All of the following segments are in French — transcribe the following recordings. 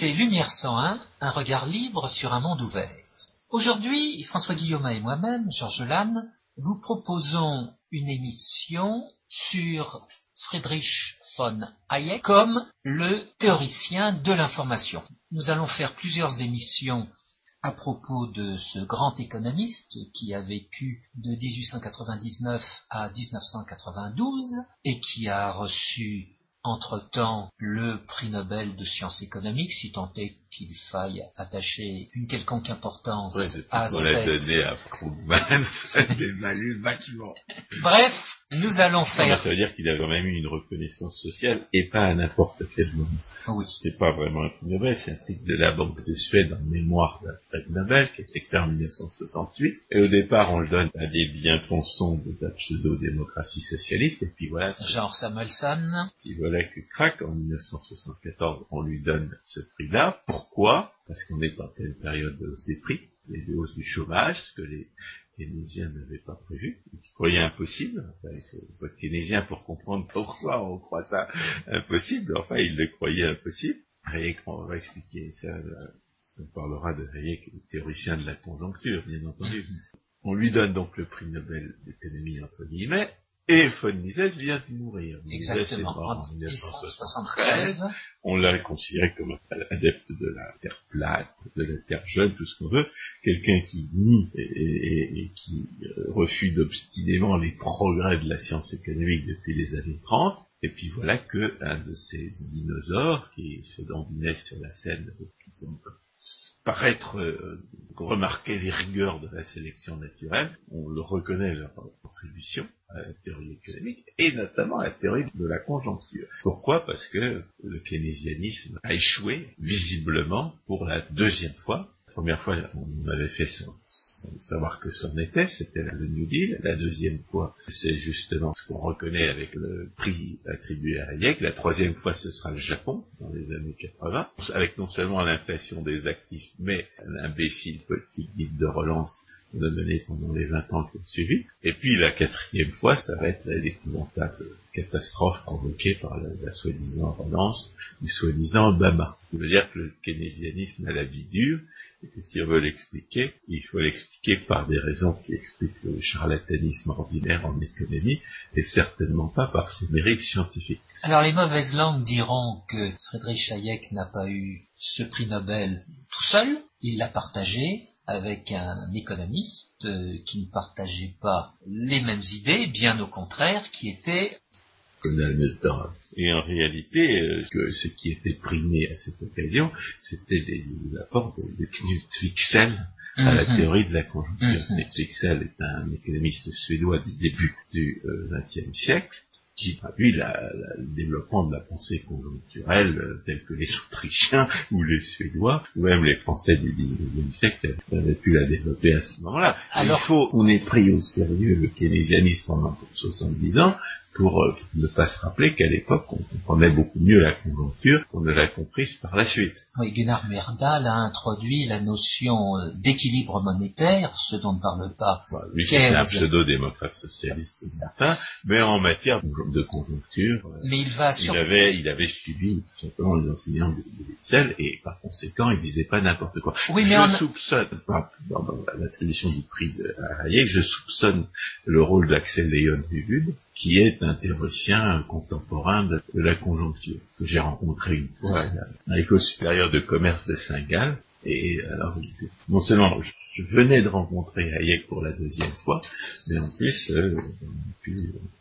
Lumière 101, un regard libre sur un monde ouvert. Aujourd'hui, François Guillaume et moi-même, Georges Lannes, vous proposons une émission sur Friedrich von Hayek comme le théoricien de l'information. Nous allons faire plusieurs émissions à propos de ce grand économiste qui a vécu de 1899 à 1992 et qui a reçu entre-temps le prix Nobel de sciences économiques, si tant est qu'il faille attacher une quelconque importance à cette... donné à Krugman, ça dévalue vachement. Bref, nous allons faire... ça veut dire qu'il a quand même eu une reconnaissance sociale et pas à n'importe quel moment. Oui. C'est pas vraiment un prix Nobel, c'est un prix de la Banque de Suède en mémoire d'un prix Nobel qui a été créé en 1968. Et au départ, on le donne à des bien-pensants de la pseudo-démocratie socialiste. Et puis voilà. Genre Samuelson. Puis voilà que craque, en 1974, on lui donne ce prix-là. Pourquoi? Parce qu'on est en pleine période de hausse des prix, et de hausse du chômage, ce que les keynésiens n'avaient pas prévu. Ils croyaient impossible. Enfin, il faut être keynésien pour comprendre pourquoi on croit ça impossible. Enfin, ils le croyaient impossible. Hayek, on va expliquer ça. On parlera de Hayek, le théoricien de la conjoncture, bien entendu. On lui donne donc le prix Nobel d'économie, entre guillemets, et von Mises vient de mourir. Exactement. en 1973. On l'a considéré comme un adepte de la Terre plate, de la Terre jeune, tout ce qu'on veut. Quelqu'un qui nie et, qui euh, refuse obstinément les progrès de la science économique depuis les années 30. Et puis voilà que un de ces dinosaures qui se dandinait sur la scène, qui sont paraître euh, remarquer les rigueurs de la sélection naturelle, on le reconnaît leur contribution à la théorie économique et notamment à la théorie de la conjoncture. Pourquoi? Parce que le keynésianisme a échoué visiblement pour la deuxième fois. La première fois, on avait fait sans savoir que c'en était, c'était le New Deal. La deuxième fois, c'est justement ce qu'on reconnaît avec le prix attribué à Hayek. La troisième fois, ce sera le Japon, dans les années 80, avec non seulement l'inflation des actifs, mais l'imbécile politique dite de relance qu'on a donné pendant les 20 ans qui ont suivi. Et puis la quatrième fois, ça va être l'épouvantable catastrophe provoquée par la, soi-disant relance du soi-disant Obama. Ce veut dire que le keynésianisme a la vie dure, et si on veut l'expliquer, il faut l'expliquer par des raisons qui expliquent le charlatanisme ordinaire en économie, et certainement pas par ses mérites scientifiques. Alors les mauvaises langues diront que Friedrich Hayek n'a pas eu ce prix Nobel tout seul, il l'a partagé avec un économiste euh, qui ne partageait pas les mêmes idées, bien au contraire, qui était et en réalité, euh, que ce qui était primé à cette occasion, c'était l'apport de, Knut Wicksell à la mhm. théorie de la conjoncture. Mm Knut Wicksell est un économiste suédois du début du XXe euh, siècle, qui traduit le développement de la pensée conjoncturelle euh, telle que les Autrichiens ou les Suédois, ou même les Français du XIXe siècle avaient pu la développer à ce moment-là. Alors, Il faut, on est pris au sérieux le keynésianisme pendant 70 ans, pour euh, ne pas se rappeler qu'à l'époque, on comprenait beaucoup mieux la conjoncture qu'on ne l'a comprise par la suite. Oui, Gunnar Myrdal a introduit la notion euh, d'équilibre monétaire, ce dont ne parle pas. Bah, lui, c'est un pseudo-démocrate socialiste, c'est certain, mais en matière de conjoncture, euh, mais il, va il, avait, il avait suivi tout simplement les enseignants de, de et par conséquent, il disait pas n'importe quoi. Oui, mais je soupçonne, dans, l'attribution du prix de Hayek, je soupçonne le rôle d'Axel Léon Huvud, qui est un théoricien contemporain de, la conjoncture, que j'ai rencontré une fois à l'école supérieure de commerce de Saint-Gall. Et alors, non seulement je venais de rencontrer Hayek pour la deuxième fois, mais en plus, euh,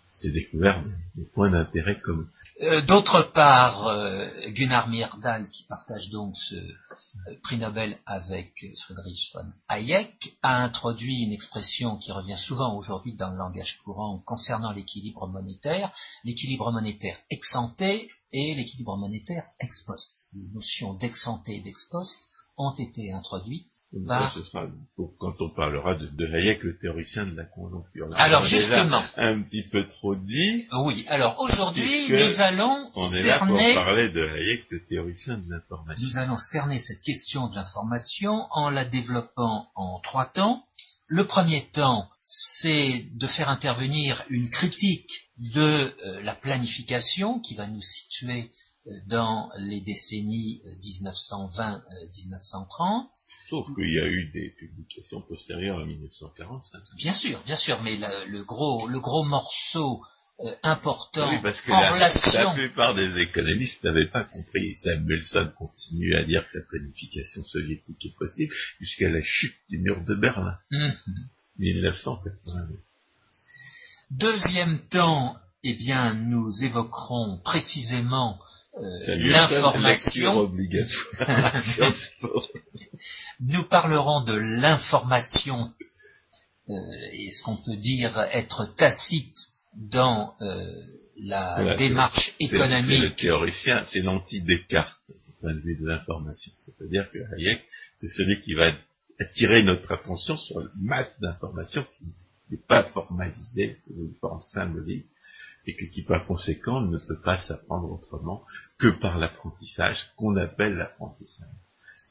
c'est découvert des points d'intérêt communs. Euh, d'autre part, euh, Gunnar Myrdal, qui partage donc ce euh, prix Nobel avec Friedrich von Hayek, a introduit une expression qui revient souvent aujourd'hui dans le langage courant concernant l'équilibre monétaire, l'équilibre monétaire ex ante et l'équilibre monétaire ex post. Les notions d'ex ante et d'ex post ont été introduites bah. ce sera quand on parlera de, de, Hayek, le théoricien de la conjoncture. alors justement, un petit peu trop dit. Oui. Alors aujourd'hui, nous allons on est cerner. Là pour parler de Hayek, le théoricien de l'information. Nous allons cerner cette question de l'information en la développant en trois temps. Le premier temps, c'est de faire intervenir une critique de euh, la planification qui va nous situer dans les décennies 1920-1930. Sauf qu'il y a eu des publications postérieures à 1945. Bien sûr, bien sûr, mais le, gros, le gros morceau euh, important oui, parce que en la, relation... la plupart des économistes n'avaient pas compris. Samuelson continue à dire que la planification soviétique est possible jusqu'à la chute du mur de Berlin. Mhm. 1988. Deuxième temps, eh bien, nous évoquerons précisément euh, l'information. obligatoire. Nous parlerons de l'information euh, et ce qu'on peut dire être tacite dans euh, la Voilà, démarche C'est- C'est le économique. théoricien, c'est l'anti-Descartes du point de vue de l'information. C'est-à-dire que Hayek, c'est celui qui va attirer notre attention sur une masse d'informations qui n'est pas formalisée, c'est une forme symbolique, et que, qui par conséquent ne peut pas s'apprendre autrement que par l'apprentissage qu'on appelle l'apprentissage.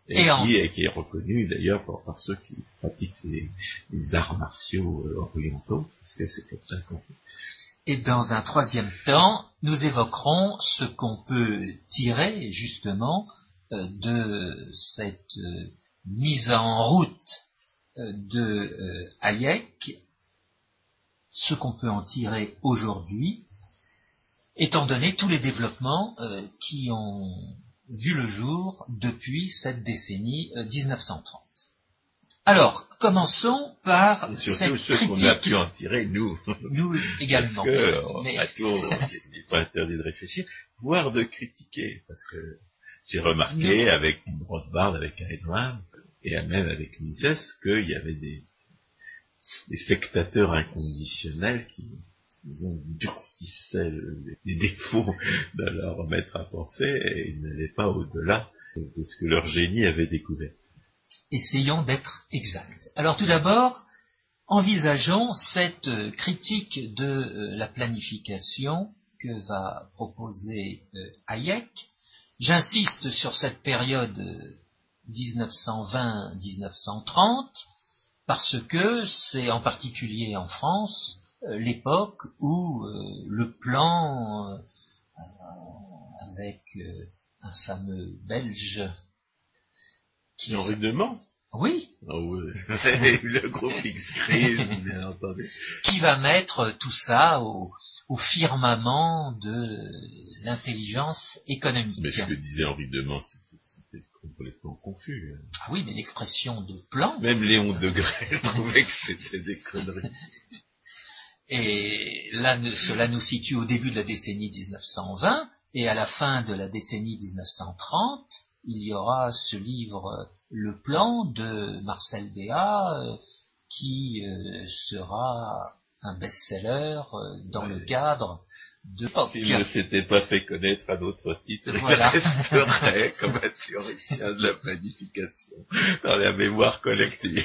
Et, Et qui, en- et qui est reconnu d'ailleurs par, ceux qui pratiquent les, les arts martiaux euh, orientaux, parce que c'est comme ça qu'on Et dans un troisième temps, nous évoquerons ce qu'on peut tirer justement euh, de cette euh, mise en route euh, de Hayek, ce qu'on peut en tirer aujourd'hui, étant donné tous les développements qui ont vu le jour depuis cette décennie euh, 1930. Alors, commençons par Et cette surtout ceux qu'on a pu en tirer, nous. nous également. Parce que, Mais- à tour, il n'est pas interdit de réfléchir, voire de critiquer, parce que j'ai remarqué avec Rothbard, avec Heinemann, et même avec Mises, qu'il y avait des, des sectateurs inconditionnels qui disons, durcissaient le- les défauts de leur maître à penser, et ils n'allaient pas au-delà de ce que leur génie avait découvert. essayons d'être exacts. Alors tout d'abord, envisageons cette critique de euh, la planification que va proposer euh, Hayek. J'insiste sur cette période euh, 1920-1930 parce que c'est en particulier en France l'époque où euh, le plan euh, avec euh, un fameux Belge qui Henri de Mans oui, Ah oui, le groupe bien entendu. qui va mettre tout ça au, au firmament de l'intelligence économique. Mais ce que disait Henri de Mans, c'était complètement confus. Ah oui, mais l'expression de plan, Même Léon Degrelle trouvait que c'était des conneries. et là, cela nous situe au début de la décennie 1920, et à la fin de la décennie 1930, il y aura ce livre, euh, Le plan de Marcel Déat, euh, qui euh, sera un best-seller dans le cadre de S'il ne s'était pas fait connaître à d'autres titres, Voilà. il resterait comme un théoricien de la planification dans la mémoire collective.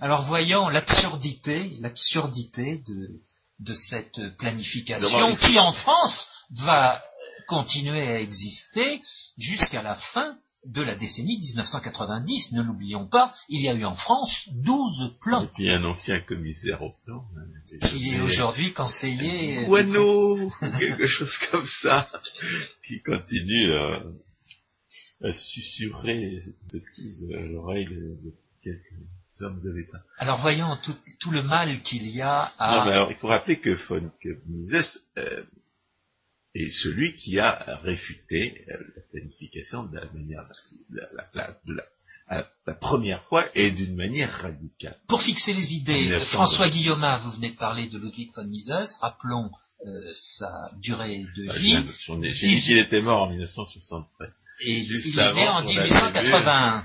Alors voyons l'absurdité, l'absurdité de, de cette planification qui en France va continuer à exister jusqu'à la fin de la décennie 1990. Ne l'oublions pas, il y a eu en France 12 plans. Et puis un ancien commissaire au plan. hein, Qui est aujourd'hui conseiller. Guano, ou quelque chose comme ça, qui continue à, à susurrer ce petit à l'oreille de, de quelques hommes de l'État. Alors voyons tout, tout le mal qu'il y a Non, mais à... alors, il faut rappeler que von Mises euh, est celui qui a réfuté euh, la planification de la manière, la, la- la- de la- à la première fois et d'une manière radicale. Pour fixer les idées, 1900, François Guillaume, vous venez de parler de Ludwig von Mises, rappelons euh, sa durée de Ah, vie. J'ai j'ai dit qu'il était mort en 1973. Et Juste il est né en qu'on 1881.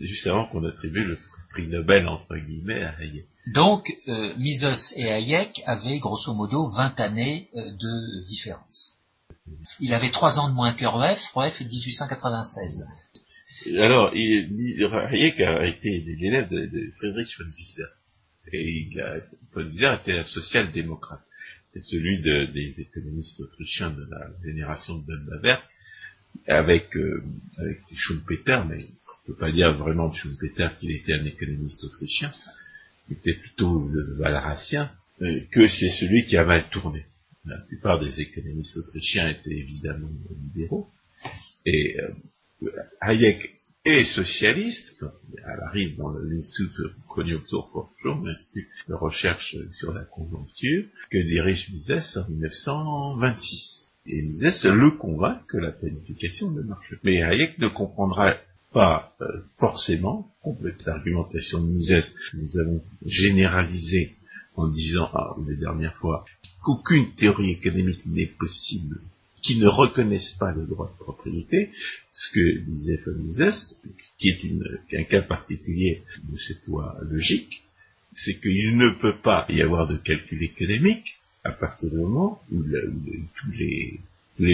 Juste avant qu'on attribue le prix Nobel, entre guillemets, à Hayek. Donc, euh, Mises et Hayek avaient grosso modo 20 années euh, de différence. Il avait 3 ans de moins que Rueff, Rueff est de 1896. Et Alors, il, Hayek a été l'élève de, de Friedrich von Wieser. Et il a, von Wieser était un social-démocrate. C'est celui de- des économistes autrichiens de la génération de Baber, avec, euh, avec Schumpeter, mais on peut pas dire vraiment de Schumpeter qu'il était un économiste autrichien. Il était plutôt le Valracien, euh, que c'est celui qui a mal tourné. La plupart des économistes autrichiens étaient évidemment libéraux. Et euh, Hayek est socialiste quand elle arrive dans l'Institut Konjunkturforschung, l'institut de recherche sur la conjoncture, que dirige Mises en 1926. Et Mises le convainc que la planification ne marche pas. Mais Hayek ne comprendra pas euh, forcément, complète l'argumentation de Mises, nous avons généralisé en disant, ah, les dernières fois, qu'aucune théorie économique n'est possible qui ne reconnaissent pas le droit de propriété, ce que disait Mises, qui est un cas particulier de cette loi logique, c'est qu'il ne peut pas y avoir de calcul économique à partir du moment où, tous, les,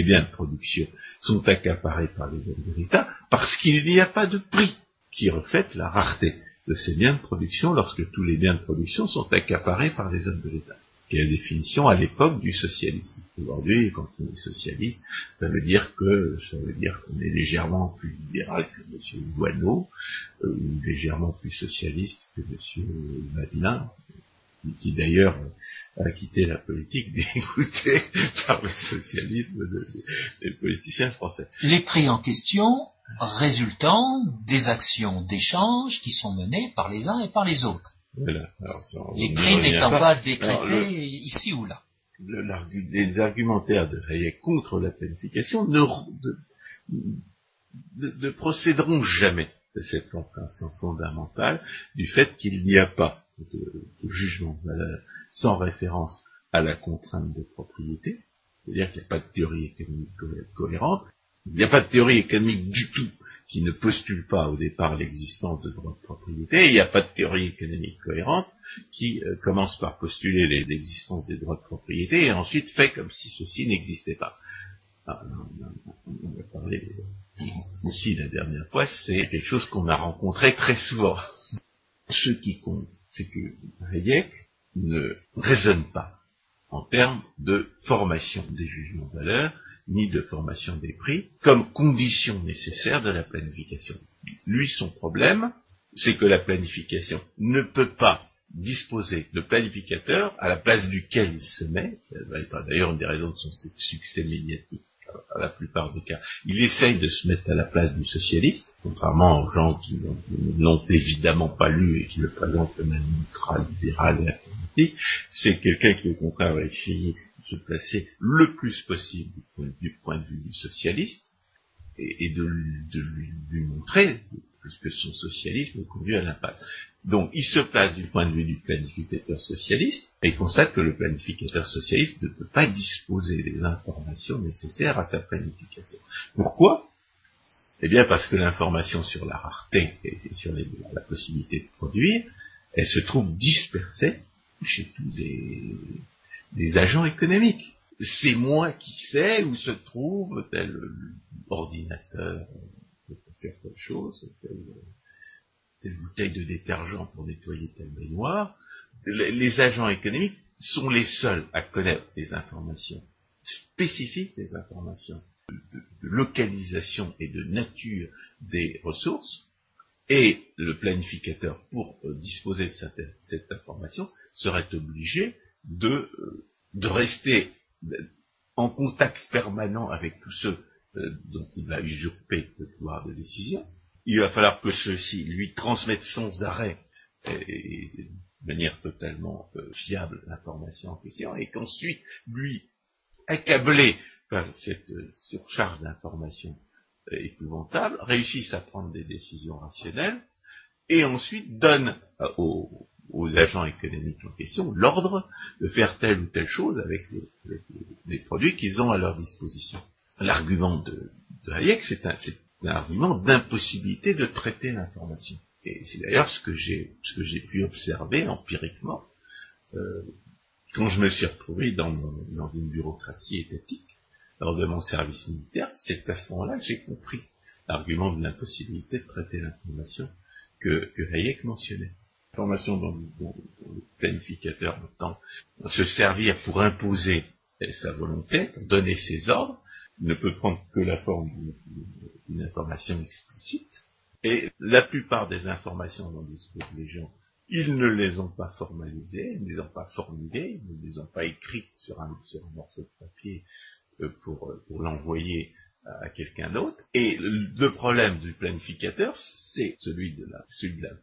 biens de production sont accaparés par les hommes de l'État, parce qu'il n'y a pas de prix qui reflète la rareté de ces biens de production lorsque tous les biens de production sont accaparés par les hommes de l'État qui est la définition à l'époque du socialisme. Aujourd'hui, quand on est socialiste, ça veut dire que ça veut dire qu'on est légèrement plus libéral que M. Guano, euh, légèrement plus socialiste que M. Madelin, qui, d'ailleurs a quitté la politique dégoûté par le socialisme des politiciens français. Les prix en question résultant des actions d'échange qui sont menées par les uns et par les autres les prix n'étant pas, décrétés ici ou là. les argumentaires de Hayek contre la planification ne, procéderont jamais de cette compréhension fondamentale du fait qu'il n'y a pas de, jugement de valeur sans référence à la contrainte de propriété, c'est-à-dire qu'il n'y a pas de théorie économique cohérente, il n'y a pas de théorie économique du tout qui ne postule pas au départ l'existence de droits de propriété, il n'y a pas de théorie économique cohérente qui euh, commence par postuler l'existence des droits de propriété et ensuite fait comme si ceci n'existait pas. Ah, on a parlé aussi la dernière fois, c'est quelque chose qu'on a rencontré très souvent. Ce qui compte, c'est que Hayek ne raisonne pas en termes de formation des jugements de valeur, ni de formation des prix, comme condition nécessaire de la planification. Lui, son problème, c'est que la planification ne peut pas disposer de planificateur à la place duquel il se met, ça va être d'ailleurs une des raisons de son succès médiatique à la plupart des cas, il essaye de se mettre à la place du socialiste, contrairement aux gens qui ne l'ont évidemment pas lu et qui le présentent comme un ultra-libéral et apologetique, c'est quelqu'un qui au contraire va essayer de se placer le plus possible du point de, vue du socialiste et, de, lui montrer que son socialisme conduit à l'impasse. Donc, il se place du point de vue du planificateur socialiste et constate que le planificateur socialiste ne peut pas disposer des informations nécessaires à sa planification. Pourquoi? Eh bien, parce que l'information sur la rareté et sur la possibilité de produire, elle se trouve dispersée chez tous les, agents économiques. C'est moi qui sais où se trouve tel ordinateur faire telle chose, telle, bouteille de détergent pour nettoyer telle baignoire. Les, agents économiques sont les seuls à connaître des informations spécifiques, des informations de, localisation et de nature des ressources, et le planificateur, pour euh, disposer de cette, information, serait obligé de, euh, rester en contact permanent avec tous ceux euh, dont il va usurper le pouvoir de décision. Il va falloir que ceux-ci lui transmettent sans arrêt et, de manière totalement euh, fiable l'information en question, et qu'ensuite, lui, accablé par cette euh, surcharge d'informations épouvantable, réussisse à prendre des décisions rationnelles, et ensuite donne aux, agents économiques en question l'ordre de faire telle ou telle chose avec les produits qu'ils ont à leur disposition. L'argument de, Hayek, c'est un, argument d'impossibilité de traiter l'information. Et c'est d'ailleurs ce que j'ai ce que j'ai pu observer empiriquement euh, quand je me suis retrouvé dans, dans une bureaucratie étatique lors de mon service militaire. C'est à ce moment-là que j'ai compris l'argument de l'impossibilité de traiter l'information que, que Hayek mentionnait. L'information dont, dont, le planificateur entend se servir pour imposer sa volonté, pour donner ses ordres, ne peut prendre que la forme d'une information explicite, et la plupart des informations dont disposent les gens Ils ne les ont pas formalisées, ils ne les ont pas formulées, ils ne les ont pas écrites sur un, morceau de papier euh, euh, pour l'envoyer à quelqu'un d'autre. Et le problème du planificateur, c'est celui de la,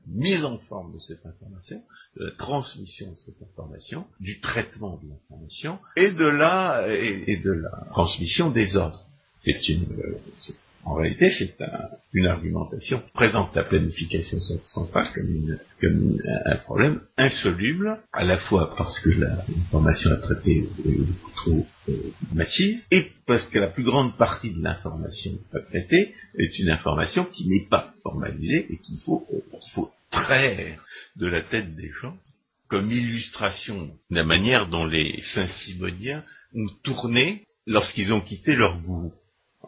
mise en forme de cette information, de la transmission de cette information, du traitement de l'information et de la, et, de la transmission des ordres. C'est une, euh, en réalité, c'est une argumentation présente la planification centrale comme, comme un problème insoluble, à la fois parce que l'information à traiter est beaucoup trop euh, massive, et parce que la plus grande partie de l'information à traiter est une information qui n'est pas formalisée et qu'il faut, faut traire de la tête des gens comme illustration de la manière dont les Saint-Simoniens ont tourné lorsqu'ils ont quitté leur goût.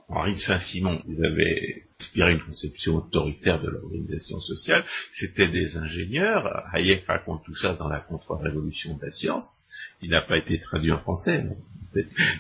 Henri Saint-Simon, ils avaient inspiré une conception autoritaire de l'organisation sociale, c'était des ingénieurs. Hayek raconte tout ça dans la contre-révolution de la science. Il n'a pas été traduit en français.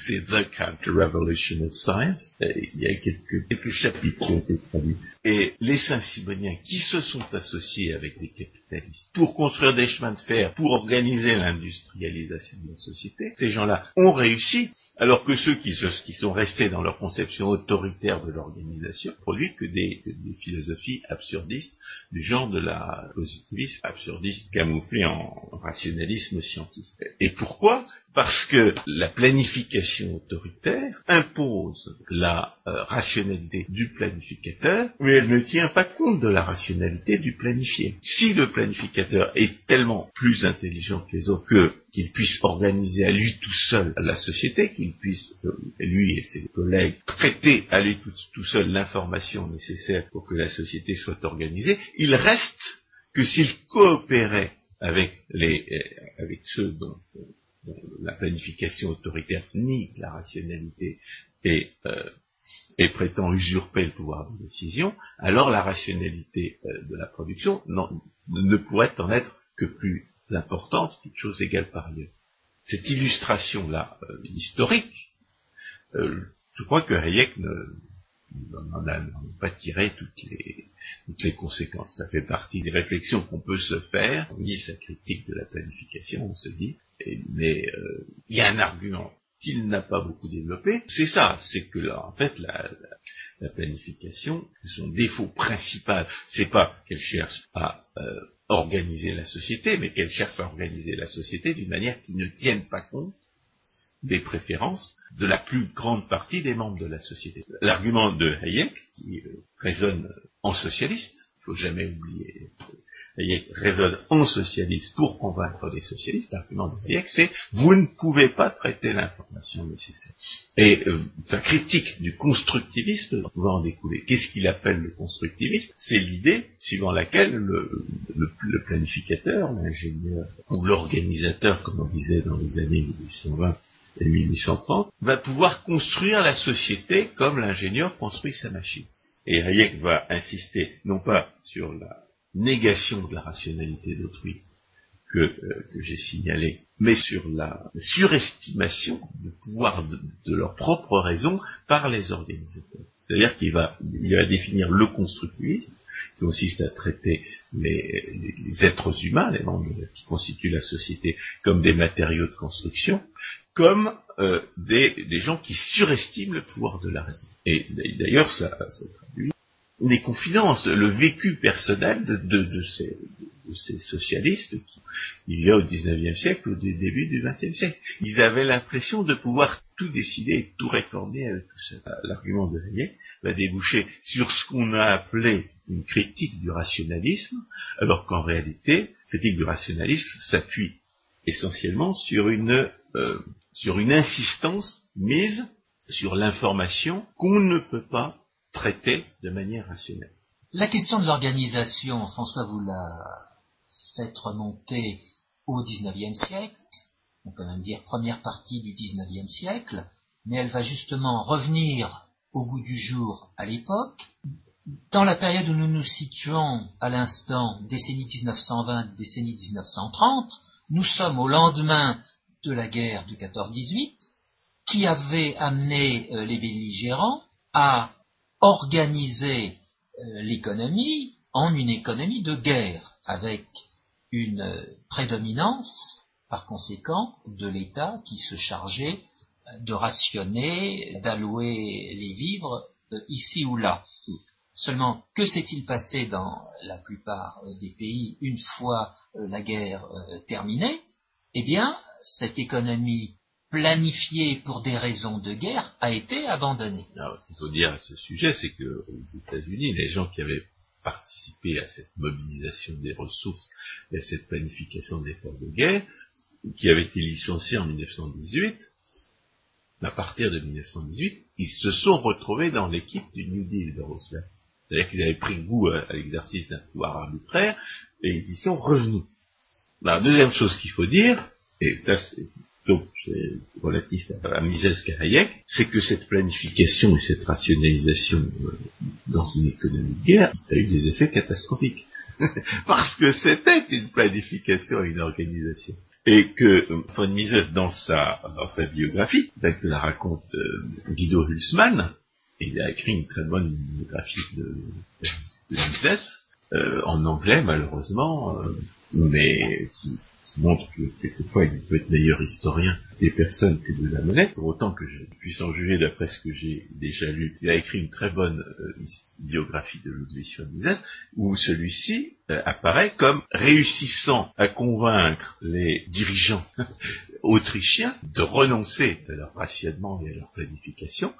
C'est The Counter-Revolution of Science. il y a quelques, quelques chapitres qui ont été traduits. Et les Saint-Simoniens qui se sont associés avec les capitalistes pour construire des chemins de fer, pour organiser l'industrialisation de la société, ces gens-là ont réussi alors que ceux qui, sont restés dans leur conception autoritaire de l'organisation produisent que des, philosophies absurdistes du genre de la positivisme absurdiste camouflé en rationalisme scientifique. Et pourquoi parce que la planification autoritaire impose la euh, rationalité du planificateur, mais elle ne tient pas compte de la rationalité du planifié. Si le planificateur est tellement plus intelligent que les autres que qu'il puisse organiser à lui tout seul la société, qu'il puisse, euh, lui et ses collègues, traiter à lui tout, seul l'information nécessaire pour que la société soit organisée, il reste que s'il coopérait avec les, euh, avec ceux dont la planification autoritaire nie la rationalité et, euh, et, prétend usurper le pouvoir de décision, alors la rationalité euh, de la production ne pourrait en être que plus importante, toute chose égale par ailleurs. Cette illustration-là euh, historique, je crois que Hayek ne, n'en a pas tiré toutes les, toutes les conséquences. Ça fait partie des réflexions qu'on peut se faire. On lit sa critique de la planification, on se dit, mais euh, il y a un argument qu'il n'a pas beaucoup développé, c'est ça, c'est que là, en fait, la, la, planification, son défaut principal, c'est pas qu'elle cherche à euh, organiser la société, mais qu'elle cherche à organiser la société d'une manière qui ne tienne pas compte des préférences de la plus grande partie des membres de la société. L'argument de Hayek, qui euh, résonne en socialiste, il faut jamais oublier Hayek résonne en socialiste pour convaincre les socialistes, l'argument de Hayek, c'est vous ne pouvez pas traiter l'information nécessaire. Et euh, sa critique du constructivisme va en découler. Qu'est-ce qu'il appelle le constructivisme? C'est l'idée suivant laquelle le, le planificateur, l'ingénieur ou l'organisateur, comme on disait dans les années 1820 et 1830, va pouvoir construire la société comme l'ingénieur construit sa machine. Et Hayek va insister non pas sur la négation de la rationalité d'autrui que, euh, j'ai signalé, mais sur la surestimation du pouvoir de, leur propre raison par les organisateurs. C'est-à-dire qu'il va, il va définir le constructivisme, qui consiste à traiter les, êtres humains, les membres qui constituent la société, comme des matériaux de construction, comme euh, des, gens qui surestiment le pouvoir de la raison. Et d'ailleurs, ça, ça traduit les confidences, le vécu personnel de, de, de, ces, de ces, socialistes qui, il y a au XIXe siècle, au début du XXe siècle. Ils avaient l'impression de pouvoir tout décider tout réformer avec tout ça. L'argument de Hayek va déboucher sur ce qu'on a appelé une critique du rationalisme, alors qu'en réalité, critique du rationalisme s'appuie essentiellement sur une, euh, sur une insistance mise sur l'information qu'on ne peut pas de manière rationnelle. La question de l'organisation, François vous l'a fait remonter au XIXe siècle, on peut même dire première partie du XIXe siècle, mais elle va justement revenir au goût du jour à l'époque. Dans la période où nous nous situons à l'instant, décennie 1920, décennie 1930, nous sommes au lendemain de la guerre du 14-18, qui avait amené euh, les belligérants à organiser euh, l'économie en une économie de guerre, avec une prédominance, par conséquent, de l'État qui se chargeait de rationner, d'allouer les vivres euh, ici ou là. Seulement, que s'est-il passé dans la plupart euh, des pays une fois euh, la guerre terminée? Eh bien, cette économie planifiée pour des raisons de guerre a été abandonnée. Alors, ce qu'il faut dire à ce sujet, c'est que aux États-Unis, les gens qui avaient participé à cette mobilisation des ressources et à cette planification d'efforts de guerre, qui avaient été licenciés en 1918, à partir de 1918, ils se sont retrouvés dans l'équipe du New Deal de Roosevelt. C'est-à-dire qu'ils avaient pris goût à, l'exercice d'un pouvoir arbitraire et ils y sont revenus. La deuxième chose qu'il faut dire, et ça c'est relatif à Mises Hayek, c'est que cette planification et cette rationalisation euh, dans une économie de guerre a eu des effets catastrophiques. Parce que c'était une planification et une organisation et que von Mises, dans sa, dans sa biographie, telle que la raconte euh, Guido Hülsmann, il a écrit une très bonne biographie de, Mises, euh, en anglais malheureusement, montre que quelquefois il peut être meilleur historien des personnes que de la monnaie, pour autant que je puisse en juger d'après ce que j'ai déjà lu. Il a écrit une très bonne euh, biographie de Ludwig von Mises, où celui-ci euh, apparaît comme réussissant à convaincre les dirigeants autrichiens de renoncer à leur rationnement et à leur planification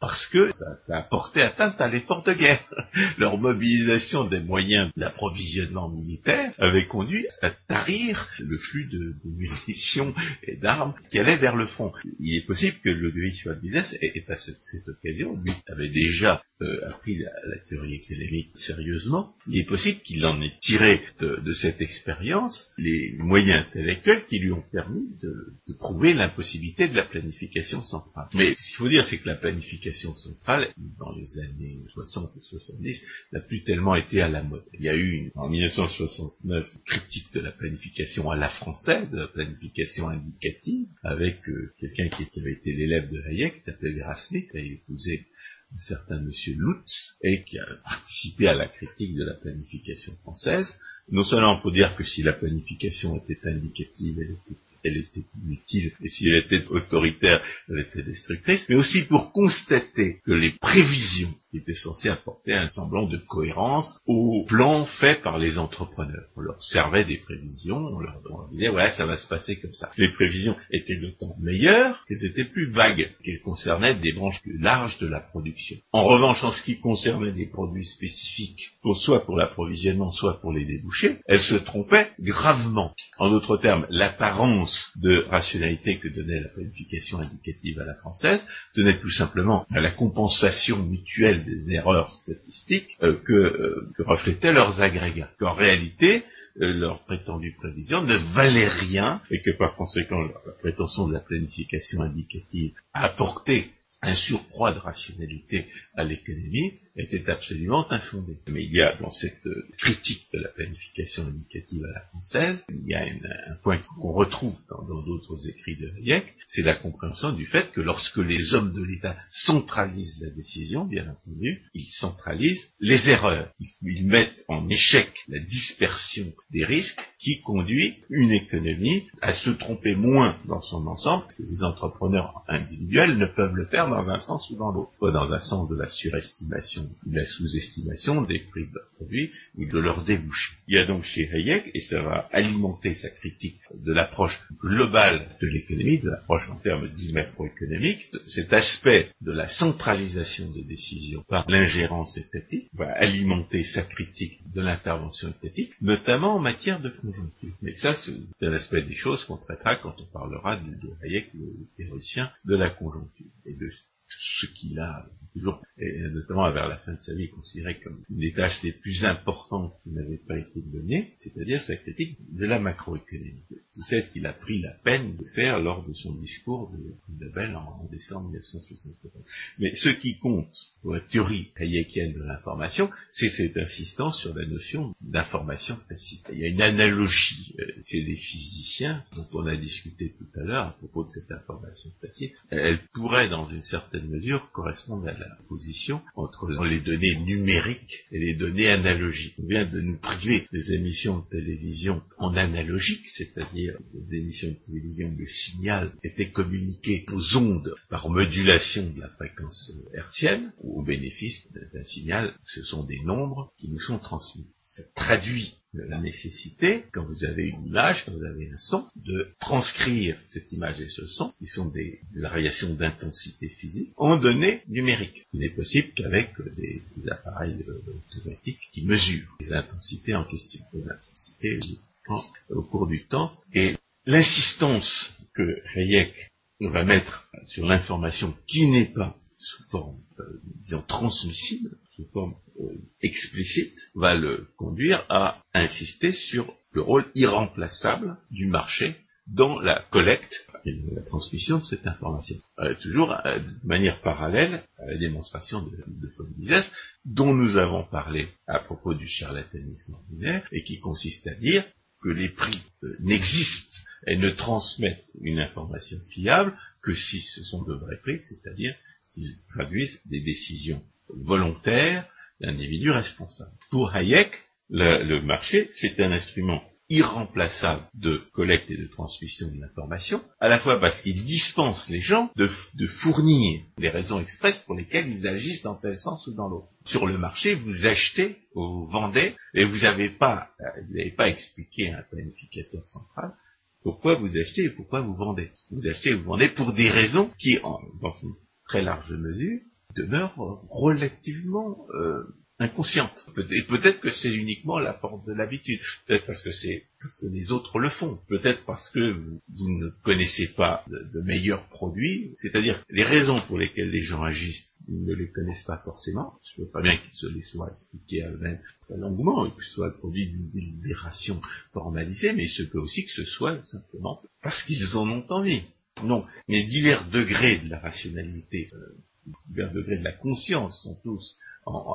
parce que ça, a porté atteinte à l'effort de guerre. Leur mobilisation des moyens d'approvisionnement militaire avait conduit à tarir le flux de, munitions et d'armes qui allaient vers le front. Il est possible que von Mises ait, à cette occasion, lui avait déjà euh, appris la, théorie économique sérieusement, il est possible qu'il en ait tiré de, cette expérience les moyens intellectuels qui lui ont permis de, de prouver l'impossibilité de la planification centrale. Mais ce qu'il faut dire, c'est que la planification centrale, dans les années 60 et 70, n'a plus tellement été à la mode. Il y a eu en 1969 une critique de la planification à la française, de la planification indicative, avec euh, quelqu'un qui, avait été l'élève de Hayek, qui s'appelait Vera qui a épousé un certain monsieur Lutz, et qui a participé à la critique de la planification française, non seulement pour dire que si la planification était indicative, elle était elle était inutile, et si elle était autoritaire, elle était destructrice, mais aussi pour constater que les prévisions qui étaient censées apporter un semblant de cohérence au plan fait par les entrepreneurs. On leur servait des prévisions, on leur, disait, voilà, ça va se passer comme ça. Les prévisions étaient d'autant meilleures qu'elles étaient plus vagues, qu'elles concernaient des branches plus larges de la production. En revanche, en ce qui concernait des produits spécifiques, soit pour l'approvisionnement, soit pour les débouchés, elles se trompaient gravement. En d'autres termes, l'apparence de rationalité que donnait la planification indicative à la française tenait tout simplement à la compensation mutuelle des erreurs statistiques euh, euh, que, reflétaient leurs agrégats. Qu'en réalité, euh, leurs prétendues prévisions ne valaient rien et que par conséquent la prétention de la planification indicative apportait un surcroît de rationalité à l'économie était absolument infondé. Mais il y a dans cette euh, critique de la planification indicative à la française, il y a un point qu'on retrouve dans d'autres écrits de Hayek, c'est la compréhension du fait que lorsque les hommes de l'État centralisent la décision, bien entendu, ils centralisent les erreurs. Ils, mettent en échec la dispersion des risques qui conduit une économie à se tromper moins dans son ensemble, que les entrepreneurs individuels ne peuvent le faire dans un sens ou dans l'autre, dans un sens de la surestimation la sous-estimation des prix de produits ou de leurs débouchés. Il y a donc chez Hayek, et ça va alimenter sa critique de l'approche globale de l'économie, de l'approche en termes dits macroéconomiques, cet aspect de la centralisation des décisions par l'ingérence étatique, va alimenter sa critique de l'intervention étatique, notamment en matière de conjoncture. Mais ça, c'est un aspect des choses qu'on traitera quand on parlera de, Hayek, le théoricien de la conjoncture, et de ce qu'il a toujours, et notamment vers la fin de sa vie, considéré comme une des tâches les plus importantes qui n'avaient pas été données, c'est-à-dire sa critique de la macroéconomie. peut-être qu'il a pris la peine de faire lors de son discours de Nobel en, décembre 1974. Mais ce qui compte pour la théorie hayekienne de l'information, c'est cette insistance sur la notion d'information tacite. Il y a une analogie euh, chez les physiciens, dont on a discuté tout à l'heure à propos de cette information tacite. Elle pourrait, dans une certaine mesure, correspondre à la position entre les données numériques et les données analogiques. On vient de nous priver des émissions de télévision en analogique, c'est-à-dire des émissions de télévision où le signal était communiqué aux ondes par modulation de la fréquence hertzienne, au bénéfice d'un signal, ce sont des nombres qui nous sont transmis. Ça traduit la nécessité, quand vous avez une image, quand vous avez un son, de transcrire cette image et ce son, qui sont des variations d'intensité physique, en données numériques. Ce n'est possible qu'avec des, appareils euh, automatiques qui mesurent les intensités en question, les intensités au cours du temps. Et l'insistance que Hayek va mettre sur l'information qui n'est pas sous forme, euh, disons, transmissible, sous forme explicite, va le conduire à insister sur le rôle irremplaçable du marché dans la collecte et la transmission de cette information. Euh, toujours de manière parallèle à la démonstration de, de Mises, dont nous avons parlé à propos du charlatanisme ordinaire, et qui consiste à dire que les prix n'existent et ne transmettent une information fiable que si ce sont de vrais prix, c'est-à-dire s'ils traduisent des décisions volontaires d'individus responsables. Pour Hayek, le, marché, c'est un instrument irremplaçable de collecte et de transmission de l'information, à la fois parce qu'il dispense les gens de, fournir les raisons expresses pour lesquelles ils agissent dans tel sens ou dans l'autre. Sur le marché, vous achetez ou vous vendez, et vous n'avez pas, vous n'avez pas expliqué à un planificateur central pourquoi vous achetez et pourquoi vous vendez. Vous achetez et vous vendez pour des raisons qui, dans une très large mesure, demeure relativement euh, inconsciente. Et peut-être que c'est uniquement la force de l'habitude. Peut-être parce que c'est parce que les autres le font. Peut-être parce que vous, ne connaissez pas de, meilleurs produits. C'est-à-dire les raisons pour lesquelles les gens agissent, ils ne les connaissent pas forcément. Je ne veux pas bien qu'ils se les soient expliqués à eux-mêmes longuement et que ce soit le produit d'une délibération formalisée, mais il se peut aussi que ce soit simplement parce qu'ils en ont envie. Non, mais divers degrés de la rationalité, euh, divers degrés de la conscience sont tous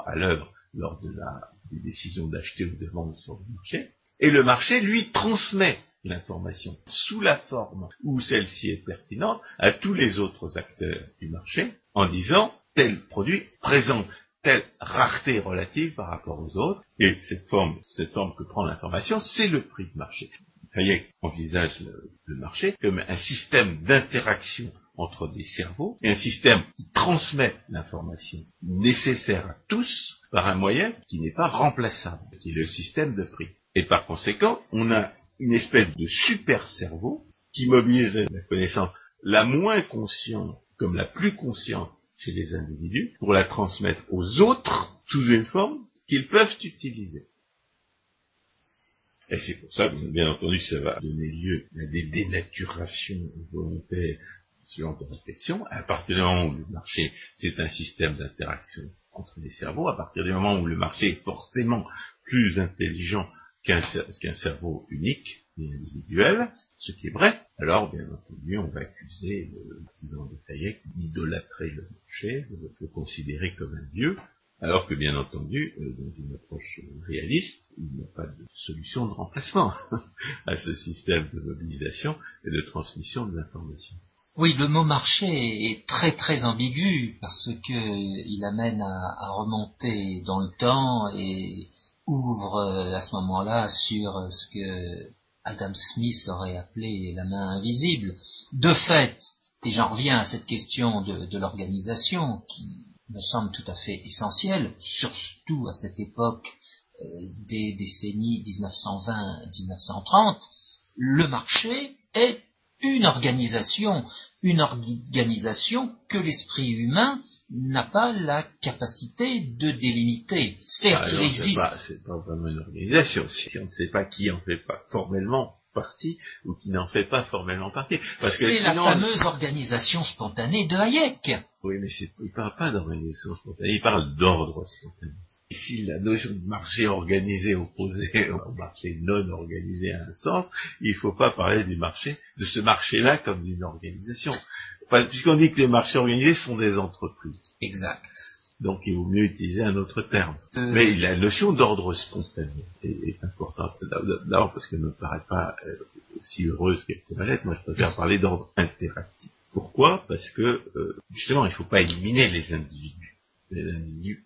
à l'œuvre lors de la des décisions d'acheter ou de vendre sur le marché. Et le marché, lui, transmet l'information sous la forme où celle-ci est pertinente à tous les autres acteurs du marché en disant tel produit présente telle rareté relative par rapport aux autres, et cette forme, cette forme que prend l'information, c'est le prix de marché. Hayek envisage le, marché comme un système d'interaction entre des cerveaux et un système qui transmet l'information nécessaire à tous par un moyen qui n'est pas remplaçable, qui est le système de prix. Et par conséquent, on a une espèce de super cerveau qui mobilise la connaissance la moins consciente comme la plus consciente chez les individus pour la transmettre aux autres sous une forme qu'ils peuvent utiliser. Et c'est pour ça, bien entendu, ça va donner lieu à des dénaturations volontaires la réflexion. À partir du moment où le marché, c'est un système d'interaction entre les cerveaux, à partir du moment où le marché est forcément plus intelligent qu'un cerveau unique et individuel, ce qui est vrai, alors bien entendu on va accuser le partisan de Hayek d'idolâtrer le marché, de le considérer comme un dieu, alors que bien entendu, euh, dans une approche réaliste, il n'y a pas de solution de remplacement à ce système de mobilisation et de transmission de l'information. Oui, le mot marché est très très ambigu parce qu'il amène à, remonter dans le temps et ouvre euh, à ce moment-là sur ce que Adam Smith aurait appelé la main invisible. De fait, et j'en reviens à cette question de l'organisation qui me semble tout à fait essentiel, surtout à cette époque euh, des décennies 1920-1930, le marché est une organisation, une organisation que l'esprit humain n'a pas la capacité de délimiter. Certes, il existe. C'est pas, pas vraiment une organisation. Si on ne sait pas qui en fait pas formellement partie ou qui n'en fait pas formellement partie. C'est la fameuse organisation spontanée de Hayek. Oui, mais il ne parle pas d'organisation spontanée, il parle d'ordre spontané. Si la notion de marché organisé opposé au marché non organisé a un sens, il ne faut pas parler du marché, de ce marché-là comme d'une organisation. Puisqu'on dit que les marchés organisés sont des entreprises. Exact. Donc il vaut mieux utiliser un autre terme. Euh. Mais la notion d'ordre spontané est, importante. D'abord parce qu'elle ne me paraît pas euh, aussi heureuse qu'elle pourrait l'être. Moi je préfère parler d'ordre interactif. Pourquoi? Parce que euh, justement il ne faut pas éliminer les individus.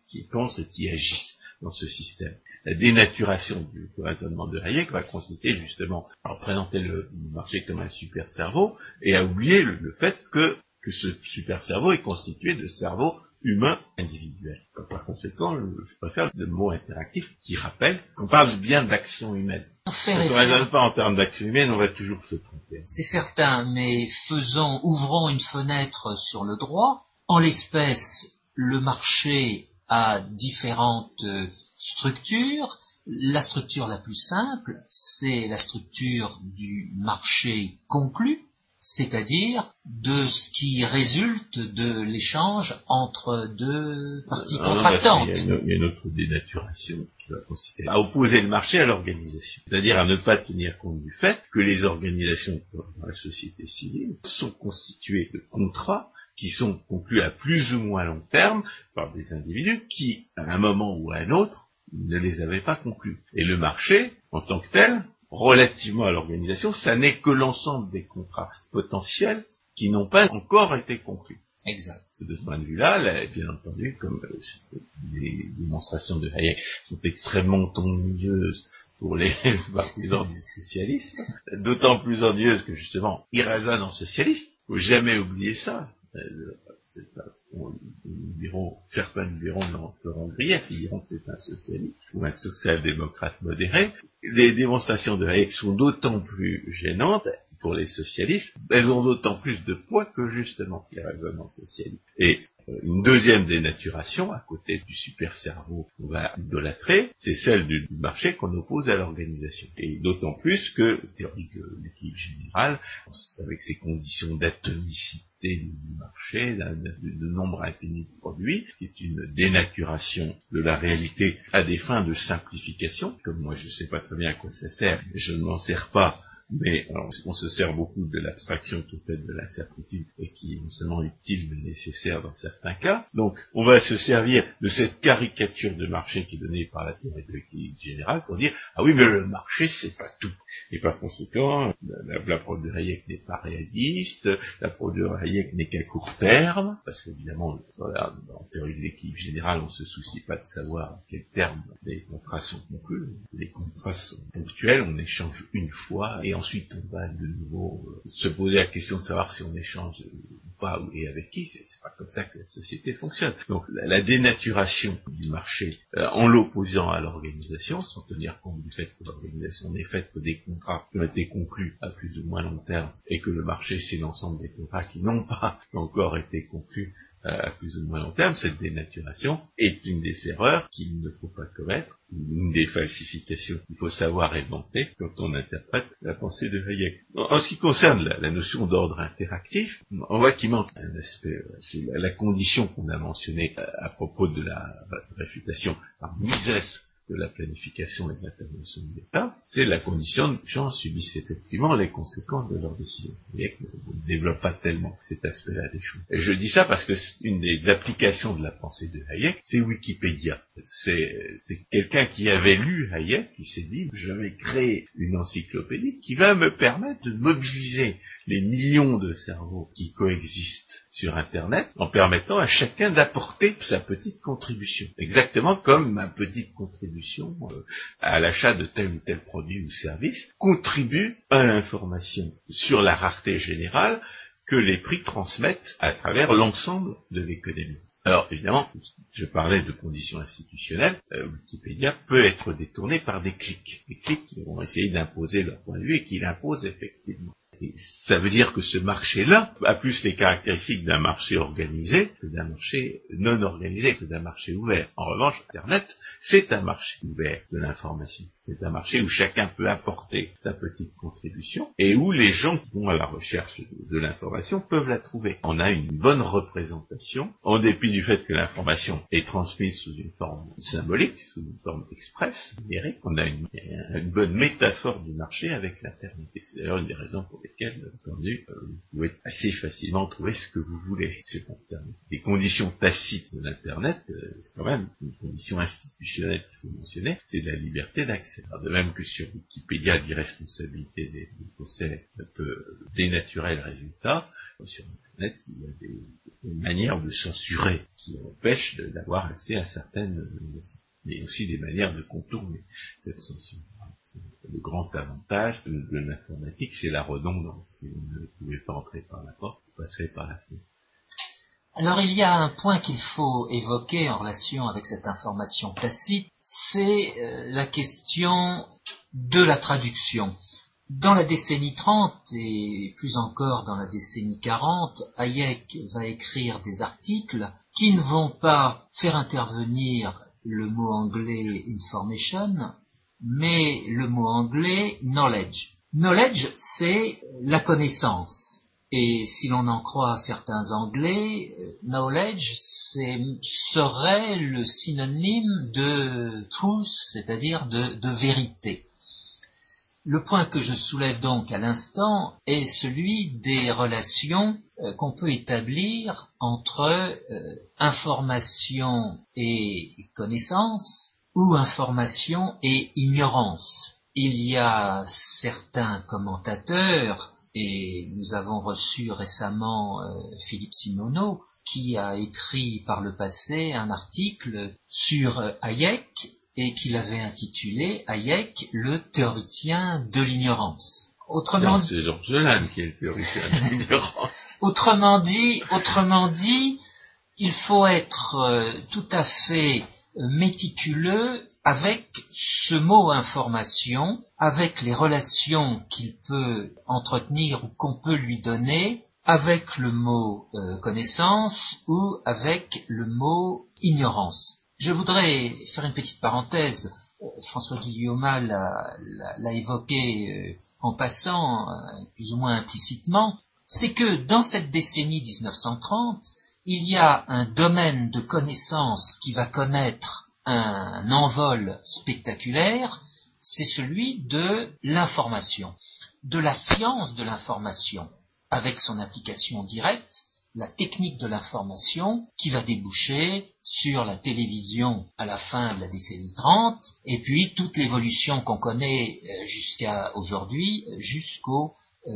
Qui pensent et qui agissent dans ce système. La dénaturation du raisonnement de Hayek va consister justement à représenter le marché comme un super cerveau et à oublier le, fait que, que ce super cerveau est constitué de cerveaux humains individuels. Par conséquent, je préfère le mot interactif qui rappelle qu'on parle bien d'action humaine. Quand on ne raisonne pas en termes d'action humaine, on va toujours se tromper. C'est certain, mais faisons, ouvrons une fenêtre sur le droit. En l'espèce, le marché a différentes euh, structures. La structure la plus simple, c'est la structure du marché conclu, c'est-à-dire de ce qui résulte de l'échange entre deux parties contractantes. Il y, a une, autre dénaturation qui va consister à opposer le marché à l'organisation, c'est-à-dire à ne pas tenir compte du fait que les organisations dans la société civile sont constituées de contrats qui sont conclus à plus ou moins long terme par des individus qui, à un moment ou à un autre, ne les avaient pas conclus. Et le marché, en tant que tel, relativement à l'organisation, ça n'est que l'ensemble des contrats potentiels qui n'ont pas encore été conclus. Exact. De ce point de vue-là, bien entendu, comme euh, les démonstrations de Hayek sont extrêmement ennuyeuses pour les partisans du socialisme, d'autant plus ennuyeuses que justement, ils raisonnent en socialiste. Faut jamais oublier ça. Nous dirons, certains diront non, Florent Grief, ils diront que c'est un socialiste ou un social-démocrate modéré. Les démonstrations de Hayek sont d'autant plus gênantes pour les socialistes, elles ont d'autant plus de poids que justement les raisonnements socialistes. Et euh, une deuxième dénaturation, à côté du super cerveau qu'on va idolâtrer, c'est celle du marché qu'on oppose à l'organisation. Et d'autant plus que, théorie de l'équilibre général, avec ses conditions d'atomicité, du marché, de, nombre infini de produits, qui est une dénaturation de la réalité à des fins de simplification, comme moi je ne sais pas très bien à quoi ça sert, je ne m'en sers pas mais on se sert beaucoup de l'abstraction tout fait de l'incertitude et qui est non seulement utile mais nécessaire dans certains cas. Donc on va se servir de cette caricature de marché qui est donnée par la théorie de l'équilibre général pour dire ah oui mais le marché c'est pas tout. Et par conséquent, la, la, preuve de Hayek n'est pas réaliste, la preuve de Hayek n'est qu'à court terme, parce qu'évidemment, en théorie de l'équilibre général, on se soucie pas de savoir à quel terme les contrats sont conclus. Les contrats sont ponctuels, on échange une fois ensuite on va de nouveau euh, se poser la question de savoir si on échange ou pas et avec qui. C'est pas comme ça que la société fonctionne. Donc la, dénaturation du marché euh, en l'opposant à l'organisation, sans tenir compte du fait que l'organisation n'est faite que des contrats qui ont été conclus à plus ou moins long terme et que le marché c'est l'ensemble des contrats qui n'ont pas encore été conclus à plus ou moins long terme, cette dénaturation est une des erreurs qu'il ne faut pas commettre, une des falsifications qu'il faut savoir inventer quand on interprète la pensée de Hayek. En, ce qui concerne la, notion d'ordre interactif, on voit qu'il manque un aspect, c'est la, condition qu'on a mentionnée à, propos de la, réfutation par Mises de la planification et de l'intervention de l'État, c'est la condition que les gens subissent effectivement les conséquences de leurs décisions. On ne développe pas tellement cet aspect-là des choses. Et je dis ça parce que une des applications de la pensée de Hayek, c'est Wikipédia. C'est quelqu'un qui avait lu Hayek, qui s'est dit, je vais créer une encyclopédie qui va me permettre de mobiliser les millions de cerveaux qui coexistent sur Internet en permettant à chacun d'apporter sa petite contribution. Exactement comme ma petite contribution euh, à l'achat de tel ou tel produit ou service contribue à l'information sur la rareté générale que les prix transmettent à travers l'ensemble de l'économie. Alors évidemment, je parlais de conditions institutionnelles, euh, Wikipédia peut être détourné par des clics. Des clics qui vont essayer d'imposer leur point de vue et qui l'imposent effectivement ça veut dire que ce marché-là a plus les caractéristiques d'un marché organisé que d'un marché non organisé, que d'un marché ouvert. En revanche, Internet, c'est un marché ouvert de l'information. C'est un marché où chacun peut apporter sa petite contribution et où les gens qui vont à la recherche de, l'information peuvent la trouver. On a une bonne représentation, en dépit du fait que l'information est transmise sous une forme symbolique, sous une forme express, numérique. On a une, bonne métaphore du marché avec l'Internet. Et c'est d'ailleurs une des raisons pour lesquelles, entendu, euh, vous pouvez assez facilement trouver ce que vous voulez sur Internet. Les conditions tacites de l'Internet, euh, c'est quand même une condition institutionnelle qu'il faut mentionner, c'est la liberté d'accès. De même que sur Wikipédia, d'irresponsabilité des, des procès peut dénaturer le résultat, sur Internet, il y a des, manières de censurer qui empêchent d'avoir accès à certaines mais aussi des manières de contourner cette censure. Le grand avantage de, l'informatique, c'est la redondance. Si vous ne pouvez pas entrer par la porte, vous passerez par la fenêtre. Alors il y a un point qu'il faut évoquer en relation avec cette information tacite, c'est euh, la question de la traduction. Dans la décennie 30 et plus encore dans la décennie 40, Hayek va écrire des articles qui ne vont pas faire intervenir le mot anglais information, mais le mot anglais knowledge. Knowledge, c'est la connaissance. Et si l'on en croit certains anglais, euh, knowledge serait le synonyme de truth, c'est-à-dire de, vérité. Le point que je soulève donc à l'instant est celui des relations euh, qu'on peut établir entre euh, information et connaissance ou information et ignorance. Il y a certains commentateurs et nous avons reçu récemment euh, Philippe Simoneau, qui a écrit par le passé un article sur euh, Hayek et qu'il avait intitulé Hayek, le théoricien de l'ignorance. Autrement c'est Georges qui est le théoricien de l'ignorance. autrement dit, autrement dit, il faut être euh, tout à fait méticuleux avec ce mot information, avec les relations qu'il peut entretenir ou qu'on peut lui donner, avec le mot euh, connaissance ou avec le mot ignorance. Je voudrais faire une petite parenthèse. Euh, François Guillaume l'a évoqué euh, en passant, plus ou moins implicitement, c'est que dans cette décennie 1930, il y a un domaine de connaissance qui va connaître un envol spectaculaire, c'est celui de l'information, de la science de l'information, avec son application directe, la technique de l'information qui va déboucher sur la télévision à la fin de la décennie 30 et puis toute l'évolution qu'on connaît euh, jusqu'à aujourd'hui jusqu'au euh,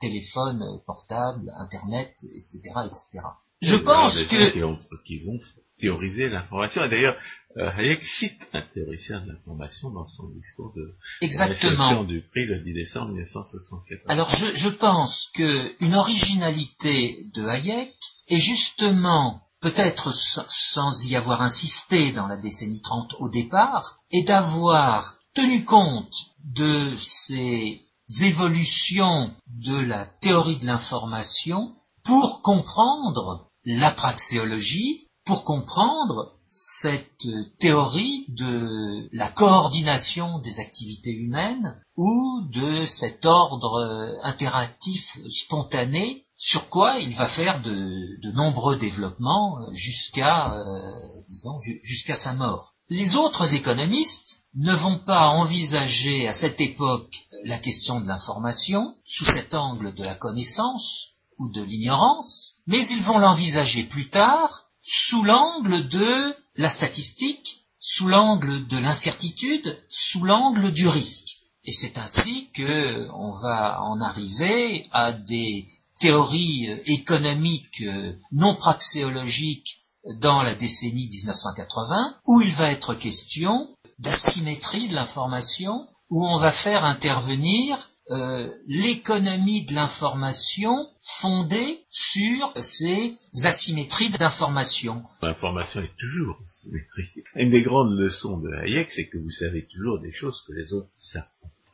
téléphone portable, internet, etc., etc. Je pense que qui vont théoriser l'information. Et d'ailleurs, euh, Hayek cite un théoricien de l'information dans son discours de Exactement. du prix le 10 décembre 1974. Alors je, je pense qu'une originalité de Hayek est justement, peut-être sans y avoir insisté dans la décennie 30 au départ, est d'avoir tenu compte de ces évolutions de la théorie de l'information pour comprendre la praxéologie, pour comprendre cette théorie de la coordination des activités humaines ou de cet ordre euh, interactif spontané sur quoi il va faire de, nombreux développements euh, jusqu'à euh, disons jusqu'à sa mort. Les autres économistes ne vont pas envisager à cette époque la question de l'information sous cet angle de la connaissance ou de l'ignorance, mais ils vont l'envisager plus tard sous l'angle de la statistique, sous l'angle de l'incertitude, sous l'angle du risque. Et c'est ainsi que on va en arriver à des théories euh, économiques euh, non praxéologiques dans la décennie 1980, où il va être question d'asymétrie de l'information, où on va faire intervenir euh, l'économie de l'information fondée sur ces asymétries d'information. L'information est toujours asymétrique. Une des grandes leçons de Hayek, c'est que vous savez toujours des choses que les autres savent.